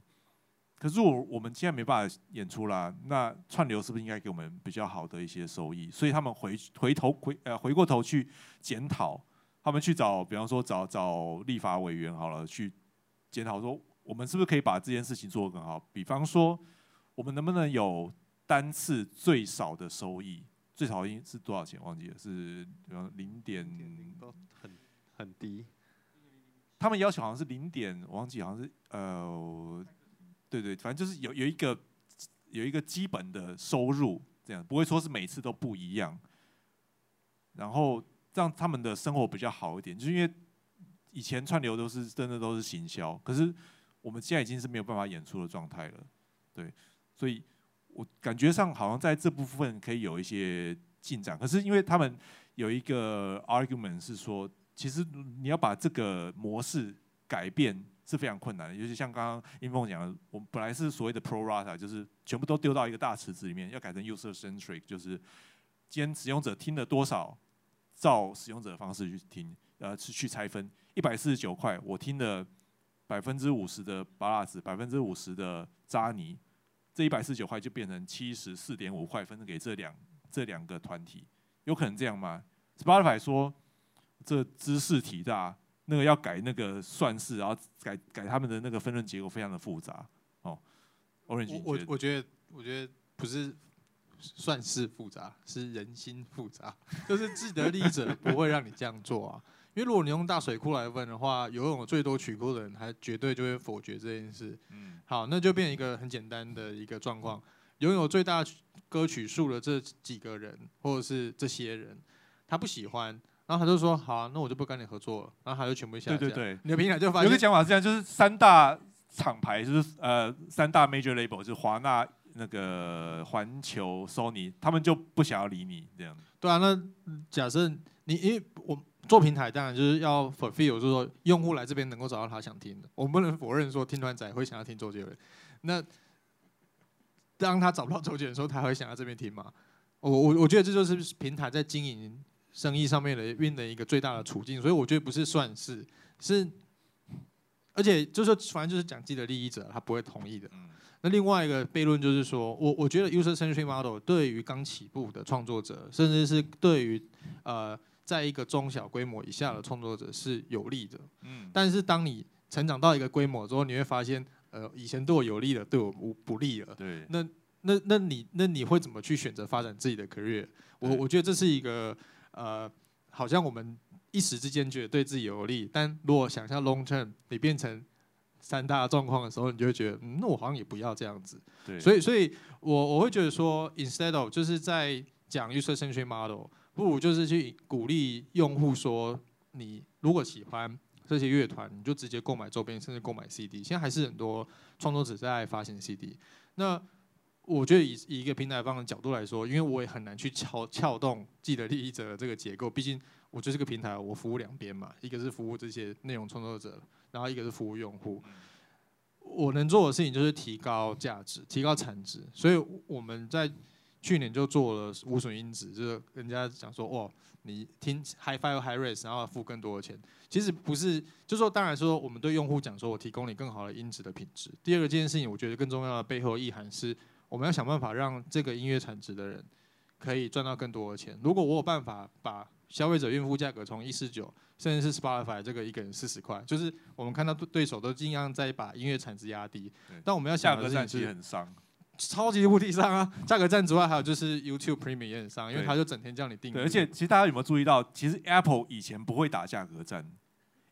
可是，我我们现在没办法演出啦，那串流是不是应该给我们比较好的一些收益？所以，他们回回头回呃回过头去检讨，他们去找，比方说找找立法委员好了，去检讨说。我们是不是可以把这件事情做得更好？比方说，我们能不能有单次最少的收益，最少应是多少钱？忘记了，是比方零点
都很很低。
他们要求好像是零点，我忘记好像是呃，对对，反正就是有有一个有一个基本的收入，这样不会说是每次都不一样，然后让他们的生活比较好一点，就是因为以前串流都是真的都是行销，可是我们现在已经是没有办法演出的状态了，对，所以我感觉上好像在这部分可以有一些进展，可是因为他们有一个 argument 是说。其实你要把这个模式改变是非常困难的，尤其像刚刚英凤讲的，我们本来是所谓的 pro rata，就是全部都丢到一个大池子里面，要改成 user centric，就是今天使用者听了多少，照使用者的方式去听，呃，去去拆分。一百四十九块，我听了百分之五十的巴拉子，百分之五十的扎尼，这一百四十九块就变成七十四点五块分给这两这两个团体，有可能这样吗？Spotify 说。这知识体大，那个要改那个算式，然后改改他们的那个分论结构，非常的复杂。哦，Orange，
我我觉得我觉得不是算式复杂，是人心复杂。就是既得利益者不会让你这样做啊，因为如果你用大水库来问的话，游泳最多曲库的人，他绝对就会否决这件事。嗯，好，那就变成一个很简单的一个状况：拥有最大歌曲数的这几个人，或者是这些人，他不喜欢。然后他就说：“好，啊那我就不跟你合作了。”然后他就全部下架。
对对对，
你的平台就发现
有个讲法是这样，就是三大厂牌，就是呃三大 major label，就是华纳、那个环球、Sony，他们就不想要理你这样。
对啊，那假设你因为我做平台，当然就是要 fulfill，就是说用户来这边能够找到他想听的。我们不能否认说听团仔会想要听周杰伦。那当他找不到周杰伦的时候，他会想要这边听吗？我我我觉得这就是平台在经营。生意上面的运的一个最大的处境，所以我觉得不是算是是，而且就是反正就是讲自己的利益者，他不会同意的。那另外一个悖论就是说，我我觉得 user centric model 对于刚起步的创作者，甚至是对于呃在一个中小规模以下的创作者是有利的。嗯。但是当你成长到一个规模之后，你会发现，呃，以前对我有利的，对我不不利了。
对。
那那那你那你会怎么去选择发展自己的 career？我我觉得这是一个。呃，好像我们一时之间觉得对自己有利，但如果想象 long term，你变成三大状况的时候，你就会觉得，嗯，那我好像也不要这样子。
对，
所以，所以我我会觉得说，instead of 就是在讲 user centric model，不如就是去鼓励用户说，你如果喜欢这些乐团，你就直接购买周边，甚至购买 CD。现在还是很多创作者在发行 CD。那我觉得以以一个平台方的角度来说，因为我也很难去撬撬动既得利益者的这个结构，毕竟我就是个平台，我服务两边嘛，一个是服务这些内容创作者，然后一个是服务用户。我能做的事情就是提高价值，提高产值，所以我们在去年就做了无损因子，就是人家讲说，哦，你听 high file high res，然后付更多的钱，其实不是，就说当然说我们对用户讲说我提供你更好的音质的品质。第二个这件事情，我觉得更重要的背后意涵是。我们要想办法让这个音乐产值的人可以赚到更多的钱。如果我有办法把消费者孕妇价格从一四九，甚至是 Spotify 这个一个人四十块，就是我们看到对手都尽量在把音乐产值压低。但我们要想的
是，其实很伤，
超级无敌伤啊！价格战之外，还有就是 YouTube Premium 也很伤，因为他就整天叫你订。
对，而且其实大家有没有注意到，其实 Apple 以前不会打价格战，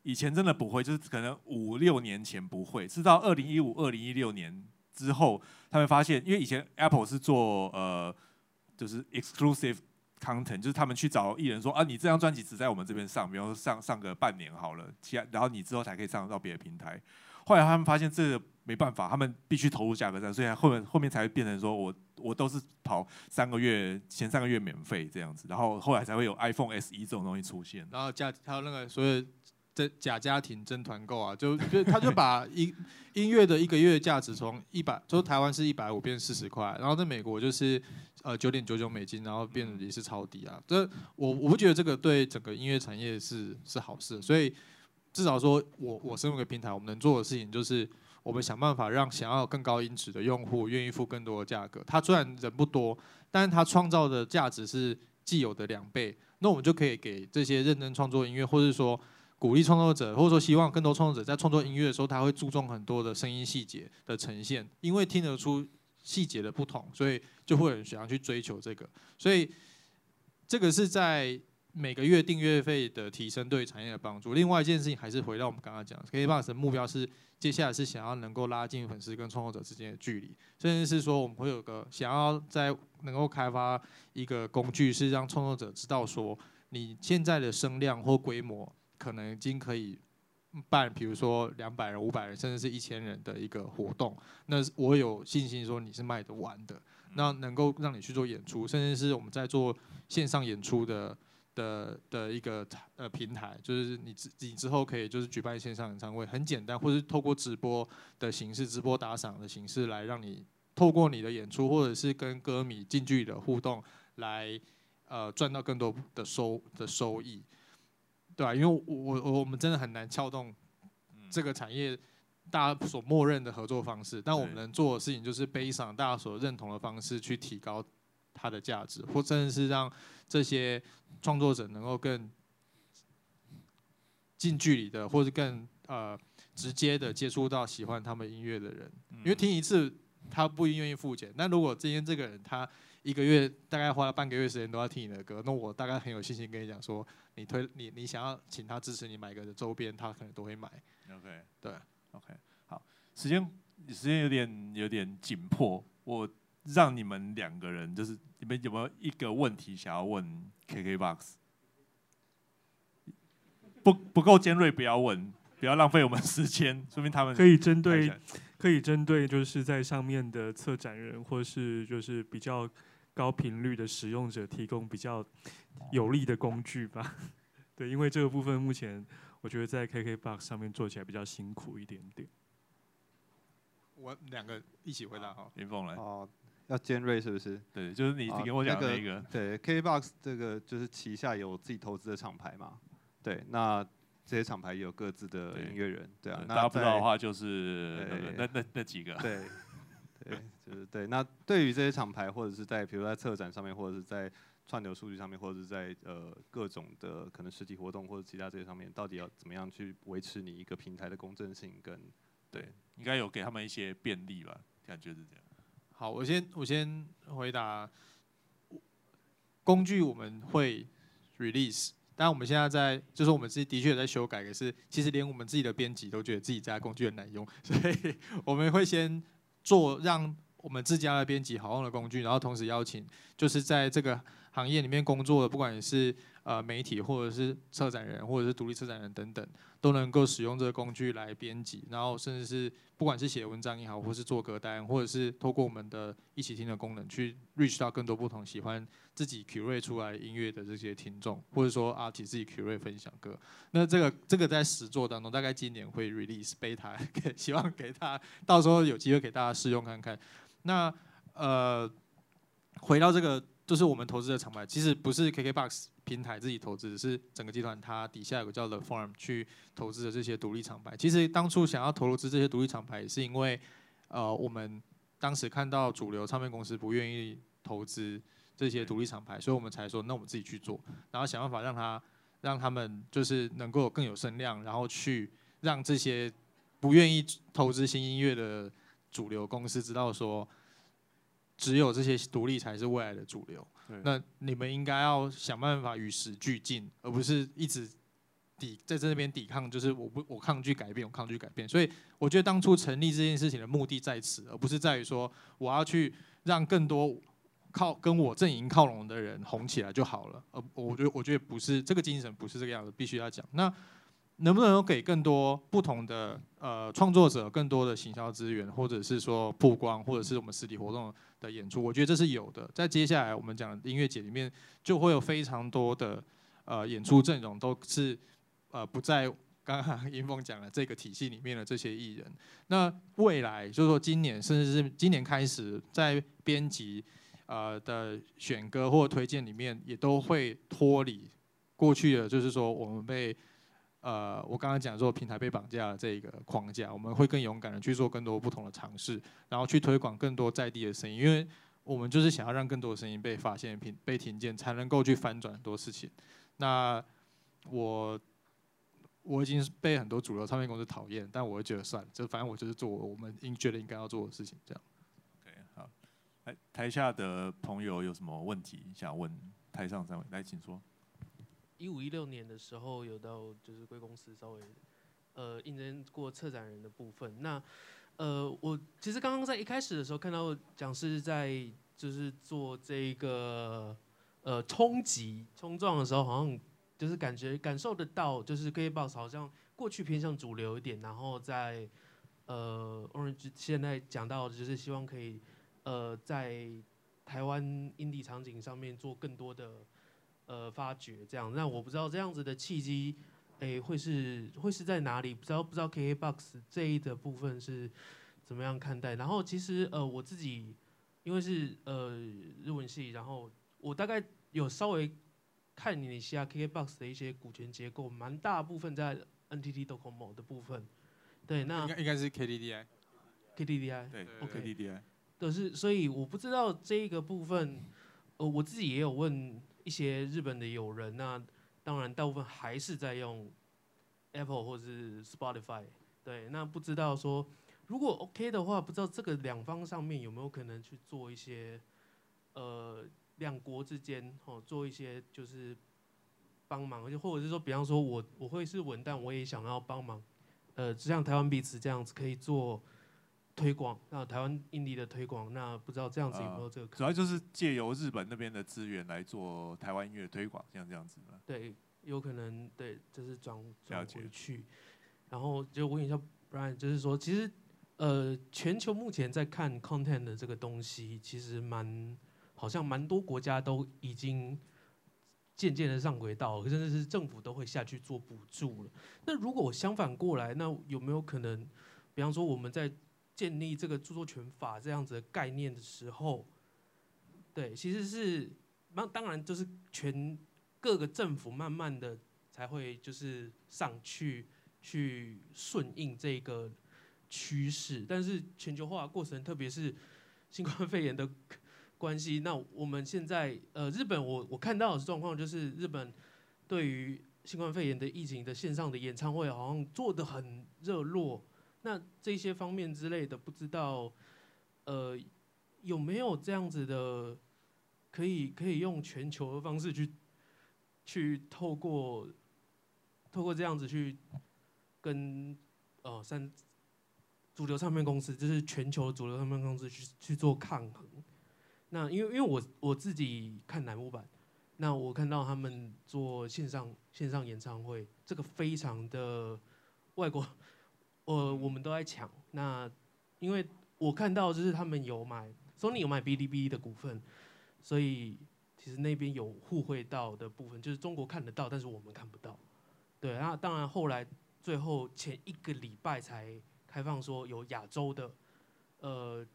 以前真的不会，就是可能五六年前不会，是到二零一五、二零一六年。之后，他们发现，因为以前 Apple 是做呃，就是 exclusive content，就是他们去找艺人说啊，你这张专辑只在我们这边上，比方说上上个半年好了，其他然后你之后才可以上到别的平台。后来他们发现这个没办法，他们必须投入价格战，所以后面后面才会变成说我我都是跑三个月，前三个月免费这样子，然后后来才会有 iPhone SE 这种东西出现。
然后加还有那个所以。真假家庭真团购啊，就就他就把音音乐的一个月价值从一百，就台湾是一百五变四十块，然后在美国就是呃九点九九美金，然后变也是超低啊。这我我不觉得这个对整个音乐产业是是好事，所以至少说我我身为一个平台，我们能做的事情就是我们想办法让想要更高音质的用户愿意付更多的价格。他虽然人不多，但是他创造的价值是既有的两倍，那我们就可以给这些认真创作音乐，或者说。鼓励创作者，或者说希望更多创作者在创作音乐的时候，他会注重很多的声音细节的呈现，因为听得出细节的不同，所以就会有人想要去追求这个。所以这个是在每个月订阅费的提升对产业的帮助。另外一件事情还是回到我们刚刚讲，KKBOX 的目标是接下来是想要能够拉近粉丝跟创作者之间的距离，甚至是说我们会有个想要在能够开发一个工具，是让创作者知道说你现在的声量或规模可能已经可以。办，比如说两百人、五百人，甚至是一千人的一个活动，那我有信心说你是卖得完的，那能够让你去做演出，甚至是我们在做线上演出的的的一个呃平台，就是你之你之后可以就是举办线上演唱会，很简单，或是透过直播的形式、直播打赏的形式来让你透过你的演出，或者是跟歌迷近距离的互动，来呃赚到更多的收的收益。对啊，因为我我我们真的很难撬动这个产业大家所默认的合作方式，但我们能做的事情就是背上大家所认同的方式去提高它的价值，或真的是让这些创作者能够更近距离的，或者更呃直接的接触到喜欢他们音乐的人，因为听一次他不一定愿意付钱，但如果今天这个人他一个月大概花了半个月时间都要听你的歌，那我大概很有信心跟你讲说。你推你你想要请他支持你买个周边，他可能都会买。
OK，
对
，OK，好，时间时间有点有点紧迫，我让你们两个人，就是你们有没有一个问题想要问 KKBOX？不不够尖锐，不要问，不要浪费我们时间，说明他们
可以针对可以针对就是在上面的策展人，或是就是比较。高频率的使用者提供比较有利的工具吧，对，因为这个部分目前我觉得在 KKBOX 上面做起来比较辛苦一点点。
我两个一起回答哈，
林凤来。
哦，要尖锐是不是？
对，就是你给我讲那个。
对，KKBOX 这个就是旗下有自己投资的厂牌嘛。对，那这些厂牌也有各自的音乐人，对啊。
大家不知道的话，就是那那那几个。
对。对，就是对。那对于这些厂牌，或者是在比如在策展上面，或者是在串流数据上面，或者是在呃各种的可能实体活动或者其他这些上面，到底要怎么样去维持你一个平台的公正性？跟
对，应该有给他们一些便利吧？感觉是这样。
好，我先我先回答。工具我们会 release，但我们现在在就是我们自己的确在修改，可是其实连我们自己的编辑都觉得自己家工具很难用，所以 我们会先。做让我们自家的编辑好用的工具，然后同时邀请就是在这个行业里面工作的，不管是呃媒体或者是策展人或者是独立策展人等等，都能够使用这个工具来编辑，然后甚至是不管是写文章也好，或是做歌单，或者是透过我们的一起听的功能去 reach 到更多不同喜欢自己 curate 出来音乐的这些听众，或者说 artist 自己 curate 分享歌。那这个这个在实作当中，大概今年会 release beta，希望给他到时候有机会给大家试用看看。那呃，回到这个，就是我们投资的厂牌，其实不是 KKBOX 平台自己投资，是整个集团它底下有个叫 The Farm 去投资的这些独立厂牌。其实当初想要投资这些独立厂牌，也是因为呃，我们当时看到主流唱片公司不愿意投资这些独立厂牌，所以我们才说，那我们自己去做，然后想办法让它让他们就是能够更有声量，然后去让这些不愿意投资新音乐的。主流公司知道说，只有这些独立才是未来的主流。那你们应该要想办法与时俱进，而不是一直抵在这边抵抗。就是我不我抗拒改变，我抗拒改变。所以我觉得当初成立这件事情的目的在此，而不是在于说我要去让更多靠跟我阵营靠拢的人红起来就好了。呃，我觉得我觉得不是这个精神，不是这个样子，必须要讲那。能不能够给更多不同的呃创作者更多的行销资源，或者是说曝光，或者是我们实体活动的演出？我觉得这是有的。在接下来我们讲音乐节里面，就会有非常多的呃演出阵容都是呃不在刚刚 英峰讲的这个体系里面的这些艺人。那未来就是说今年，甚至是今年开始，在编辑呃的选歌或推荐里面，也都会脱离过去的，就是说我们被。呃，我刚刚讲说平台被绑架的这一个框架，我们会更勇敢的去做更多不同的尝试，然后去推广更多在地的声音，因为我们就是想要让更多的声音被发现、被被听见，才能够去翻转很多事情。那我我已经被很多主流唱片公司讨厌，但我会觉得算了，就反正我就是做我们应觉得应该要做的事情，这样。
OK，好，来，台下的朋友有什么问题想问台上三位？来，请说。
一五一六年的时候，有到就是贵公司稍微呃应征过策展人的部分。那呃，我其实刚刚在一开始的时候看到讲师在就是做这个呃冲击冲撞的时候，好像就是感觉感受得到，就是 K box 好像过去偏向主流一点，然后在呃 Orange 现在讲到就是希望可以。呃，在台湾 indie 场景上面做更多的呃发掘，这样，那我不知道这样子的契机，诶，会是会是在哪里？不知道不知道 KKBOX 这一的部分是怎么样看待？然后其实呃我自己因为是呃日文系，然后我大概有稍微看你一下 KKBOX 的一些股权结构，蛮大部分在 NTT Docomo 的部分，对，那
应该应该是 KDDI，KDDI，
对
，OK，KDDI。都是，所以我不知道这个部分，呃，我自己也有问一些日本的友人，那当然大部分还是在用 Apple 或者是 Spotify，对，那不知道说如果 OK 的话，不知道这个两方上面有没有可能去做一些，呃，两国之间哦，做一些就是帮忙，就或者是说，比方说我我会是稳，但我也想要帮忙，呃，就像台湾彼此这样子可以做。推广那台湾印尼的推广，那不知道这样子有没有这个？
主要就是借由日本那边的资源来做台湾音乐推广，像这样子吗？
对，有可能对，就是转转回去。然后就问一下 Brian，就是说，其实呃，全球目前在看 content 的这个东西，其实蛮好像蛮多国家都已经渐渐的上轨道，甚至是政府都会下去做补助了。那如果相反过来，那有没有可能，比方说我们在建立这个著作权法这样子的概念的时候，对，其实是那当然就是全各个政府慢慢的才会就是上去去顺应这个趋势，但是全球化过程，特别是新冠肺炎的关系，那我们现在呃日本我我看到的状况就是日本对于新冠肺炎的疫情的线上的演唱会好像做的很热络。那这些方面之类的，不知道，呃，有没有这样子的，可以可以用全球的方式去，去透过，透过这样子去，跟呃三主流唱片公司，就是全球主流唱片公司去去做抗衡。那因为因为我我自己看南木版，那我看到他们做线上线上演唱会，这个非常的外国。呃，我们都在抢。那因为我看到就是他们有买，Sony 有买哔哩哔哩的股份，所以其实那边有互惠到的部分，就是中国看得到，但是我们看不到。对，那当然后来最后前一个礼拜才开放说有亚洲的呃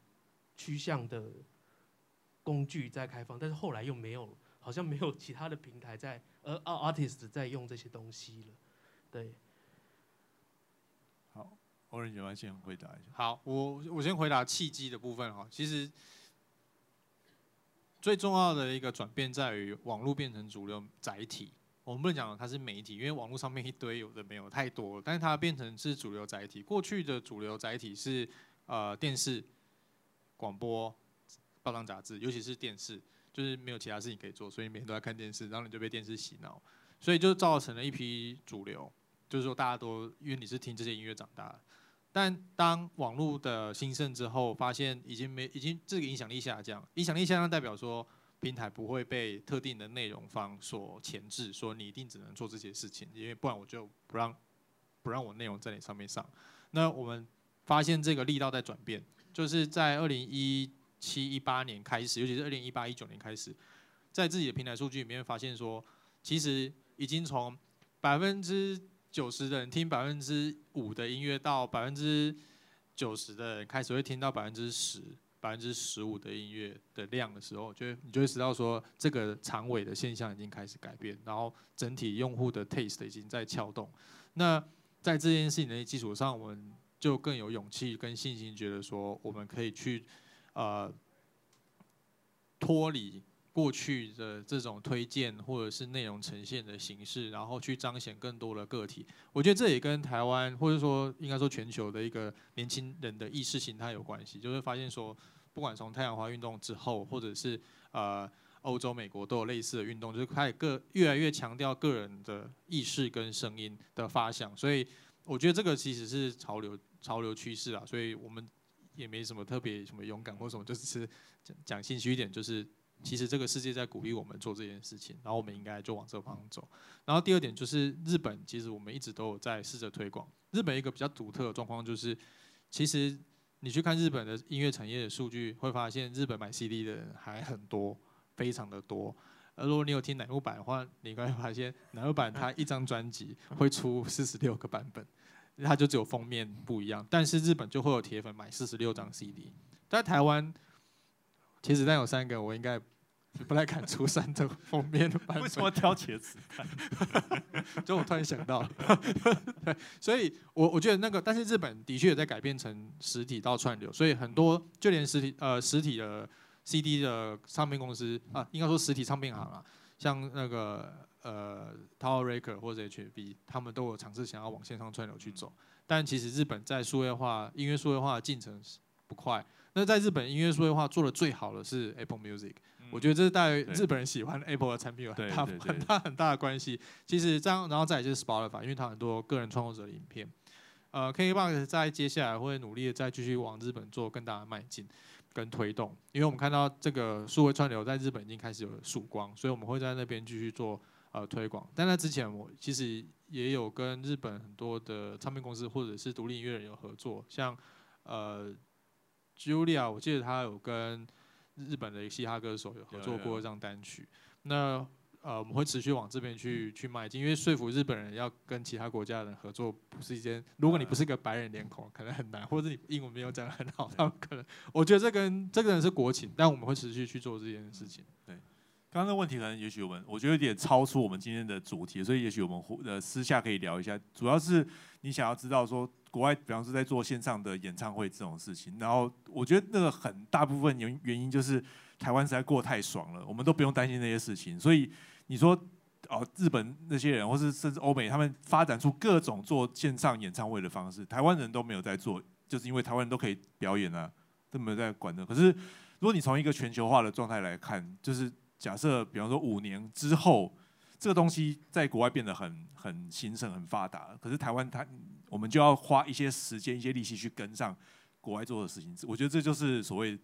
趋向的工具在开放，但是后来又没有，好像没有其他的平台在，呃 artist 在用这些东西了。对。
欧仁杰，先回答一下。
好，我我先回答契机的部分哈。其实最重要的一个转变在于网络变成主流载体。我们不能讲它是媒体，因为网络上面一堆有的没有太多了。但是它变成是主流载体。过去的主流载体是呃电视、广播、报章杂志，尤其是电视，就是没有其他事情可以做，所以每天都在看电视，然后你就被电视洗脑，所以就造成了一批主流，就是说大家都因为你是听这些音乐长大的。但当网络的兴盛之后，发现已经没已经这个影响力下降，影响力下降代表说平台不会被特定的内容方所钳制，说你一定只能做这些事情，因为不然我就不让不让我内容在你上面上。那我们发现这个力道在转变，就是在二零一七一八年开始，尤其是二零一八一九年开始，在自己的平台数据里面发现说，其实已经从百分之九十的人听百分之五的音乐，到百分之九十的人开始会听到百分之十、百分之十五的音乐的量的时候，就你就会知道说，这个长尾的现象已经开始改变，然后整体用户的 taste 已经在撬动。那在这件事情的基础上，我们就更有勇气跟信心，觉得说我们可以去呃脱离。过去的这种推荐或者是内容呈现的形式，然后去彰显更多的个体，我觉得这也跟台湾或者说应该说全球的一个年轻人的意识形态有关系，就会发现说，不管从太阳花运动之后，或者是呃欧洲、美国都有类似的运动，就是开始个越来越强调个人的意识跟声音的发响，所以我觉得这个其实是潮流潮流趋势啊，所以我们也没什么特别什么勇敢或什么，就是讲讲兴趣一点，就是其实这个世界在鼓励我们做这件事情，然后我们应该就往这方向走。然后第二点就是日本，其实我们一直都有在试着推广。日本一个比较独特的状况就是，其实。你去看日本的音乐产业的数据，会发现日本买 CD 的人还很多，非常的多。而如果你有听奶木版的话，你应该会发现奶木版它一张专辑会出四十六个版本，它就只有封面不一样。但是日本就会有铁粉买四十六张 CD。在台湾，茄子蛋有三个，我应该。不太敢出山的封面的版本。
为什么挑茄子？
就我突然想到，对，所以我我觉得那个，但是日本的确也在改变成实体到串流，所以很多就连实体呃实体的 CD 的唱片公司啊，应该说实体唱片行啊，像那个呃 Tower Record 或者 HB，他们都有尝试想要往线上串流去走，但其实日本在数位化音乐数位化的进程不快。那在日本音乐数位化做的最好的是 Apple Music。我觉得这是带日本人喜欢 Apple 的产品有很大很大很大的关系。其实这样，然后再就是 Spotify，因为它很多个人创作者的影片。呃，KKBOX 在接下来会努力的再继续往日本做更大的迈进跟推动，因为我们看到这个数位串流在日本已经开始有曙光，所以我们会在那边继续做呃推广。但在之前，我其实也有跟日本很多的唱片公司或者是独立音乐人有合作，像呃 Julia，我记得他有跟。日本的嘻哈歌手有合作过这张单曲，那呃我们会持续往这边去去迈进，因为说服日本人要跟其他国家的人合作不是一件，如果你不是一个白人脸孔，可能很难，或者你英文没有讲的很好，他们可能我觉得这跟这个人是国情，但我们会持续去做这件事情。
对，刚刚的问题可能也许我们我觉得有点超出我们今天的主题，所以也许我们呃私下可以聊一下，主要是你想要知道说。国外，比方说在做线上的演唱会这种事情，然后我觉得那个很大部分原原因就是台湾实在过太爽了，我们都不用担心那些事情。所以你说哦，日本那些人，或是甚至欧美，他们发展出各种做线上演唱会的方式，台湾人都没有在做，就是因为台湾人都可以表演啊，都没有在管的。可是如果你从一个全球化的状态来看，就是假设比方说五年之后，这个东西在国外变得很很兴盛、很发达，可是台湾它。我们就要花一些时间、一些力气去跟上国外做的事情。我觉得这就是所谓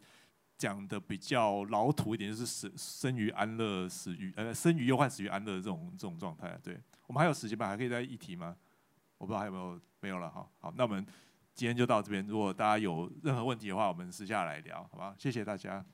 讲的比较老土一点，就是生生于安乐，死于呃生于忧患，死于安乐的这种这种状态。对我们还有时间吧？还可以再一提吗？我不知道还有没有没有了哈。好，那我们今天就到这边。如果大家有任何问题的话，我们私下来聊，好吧？谢谢大家。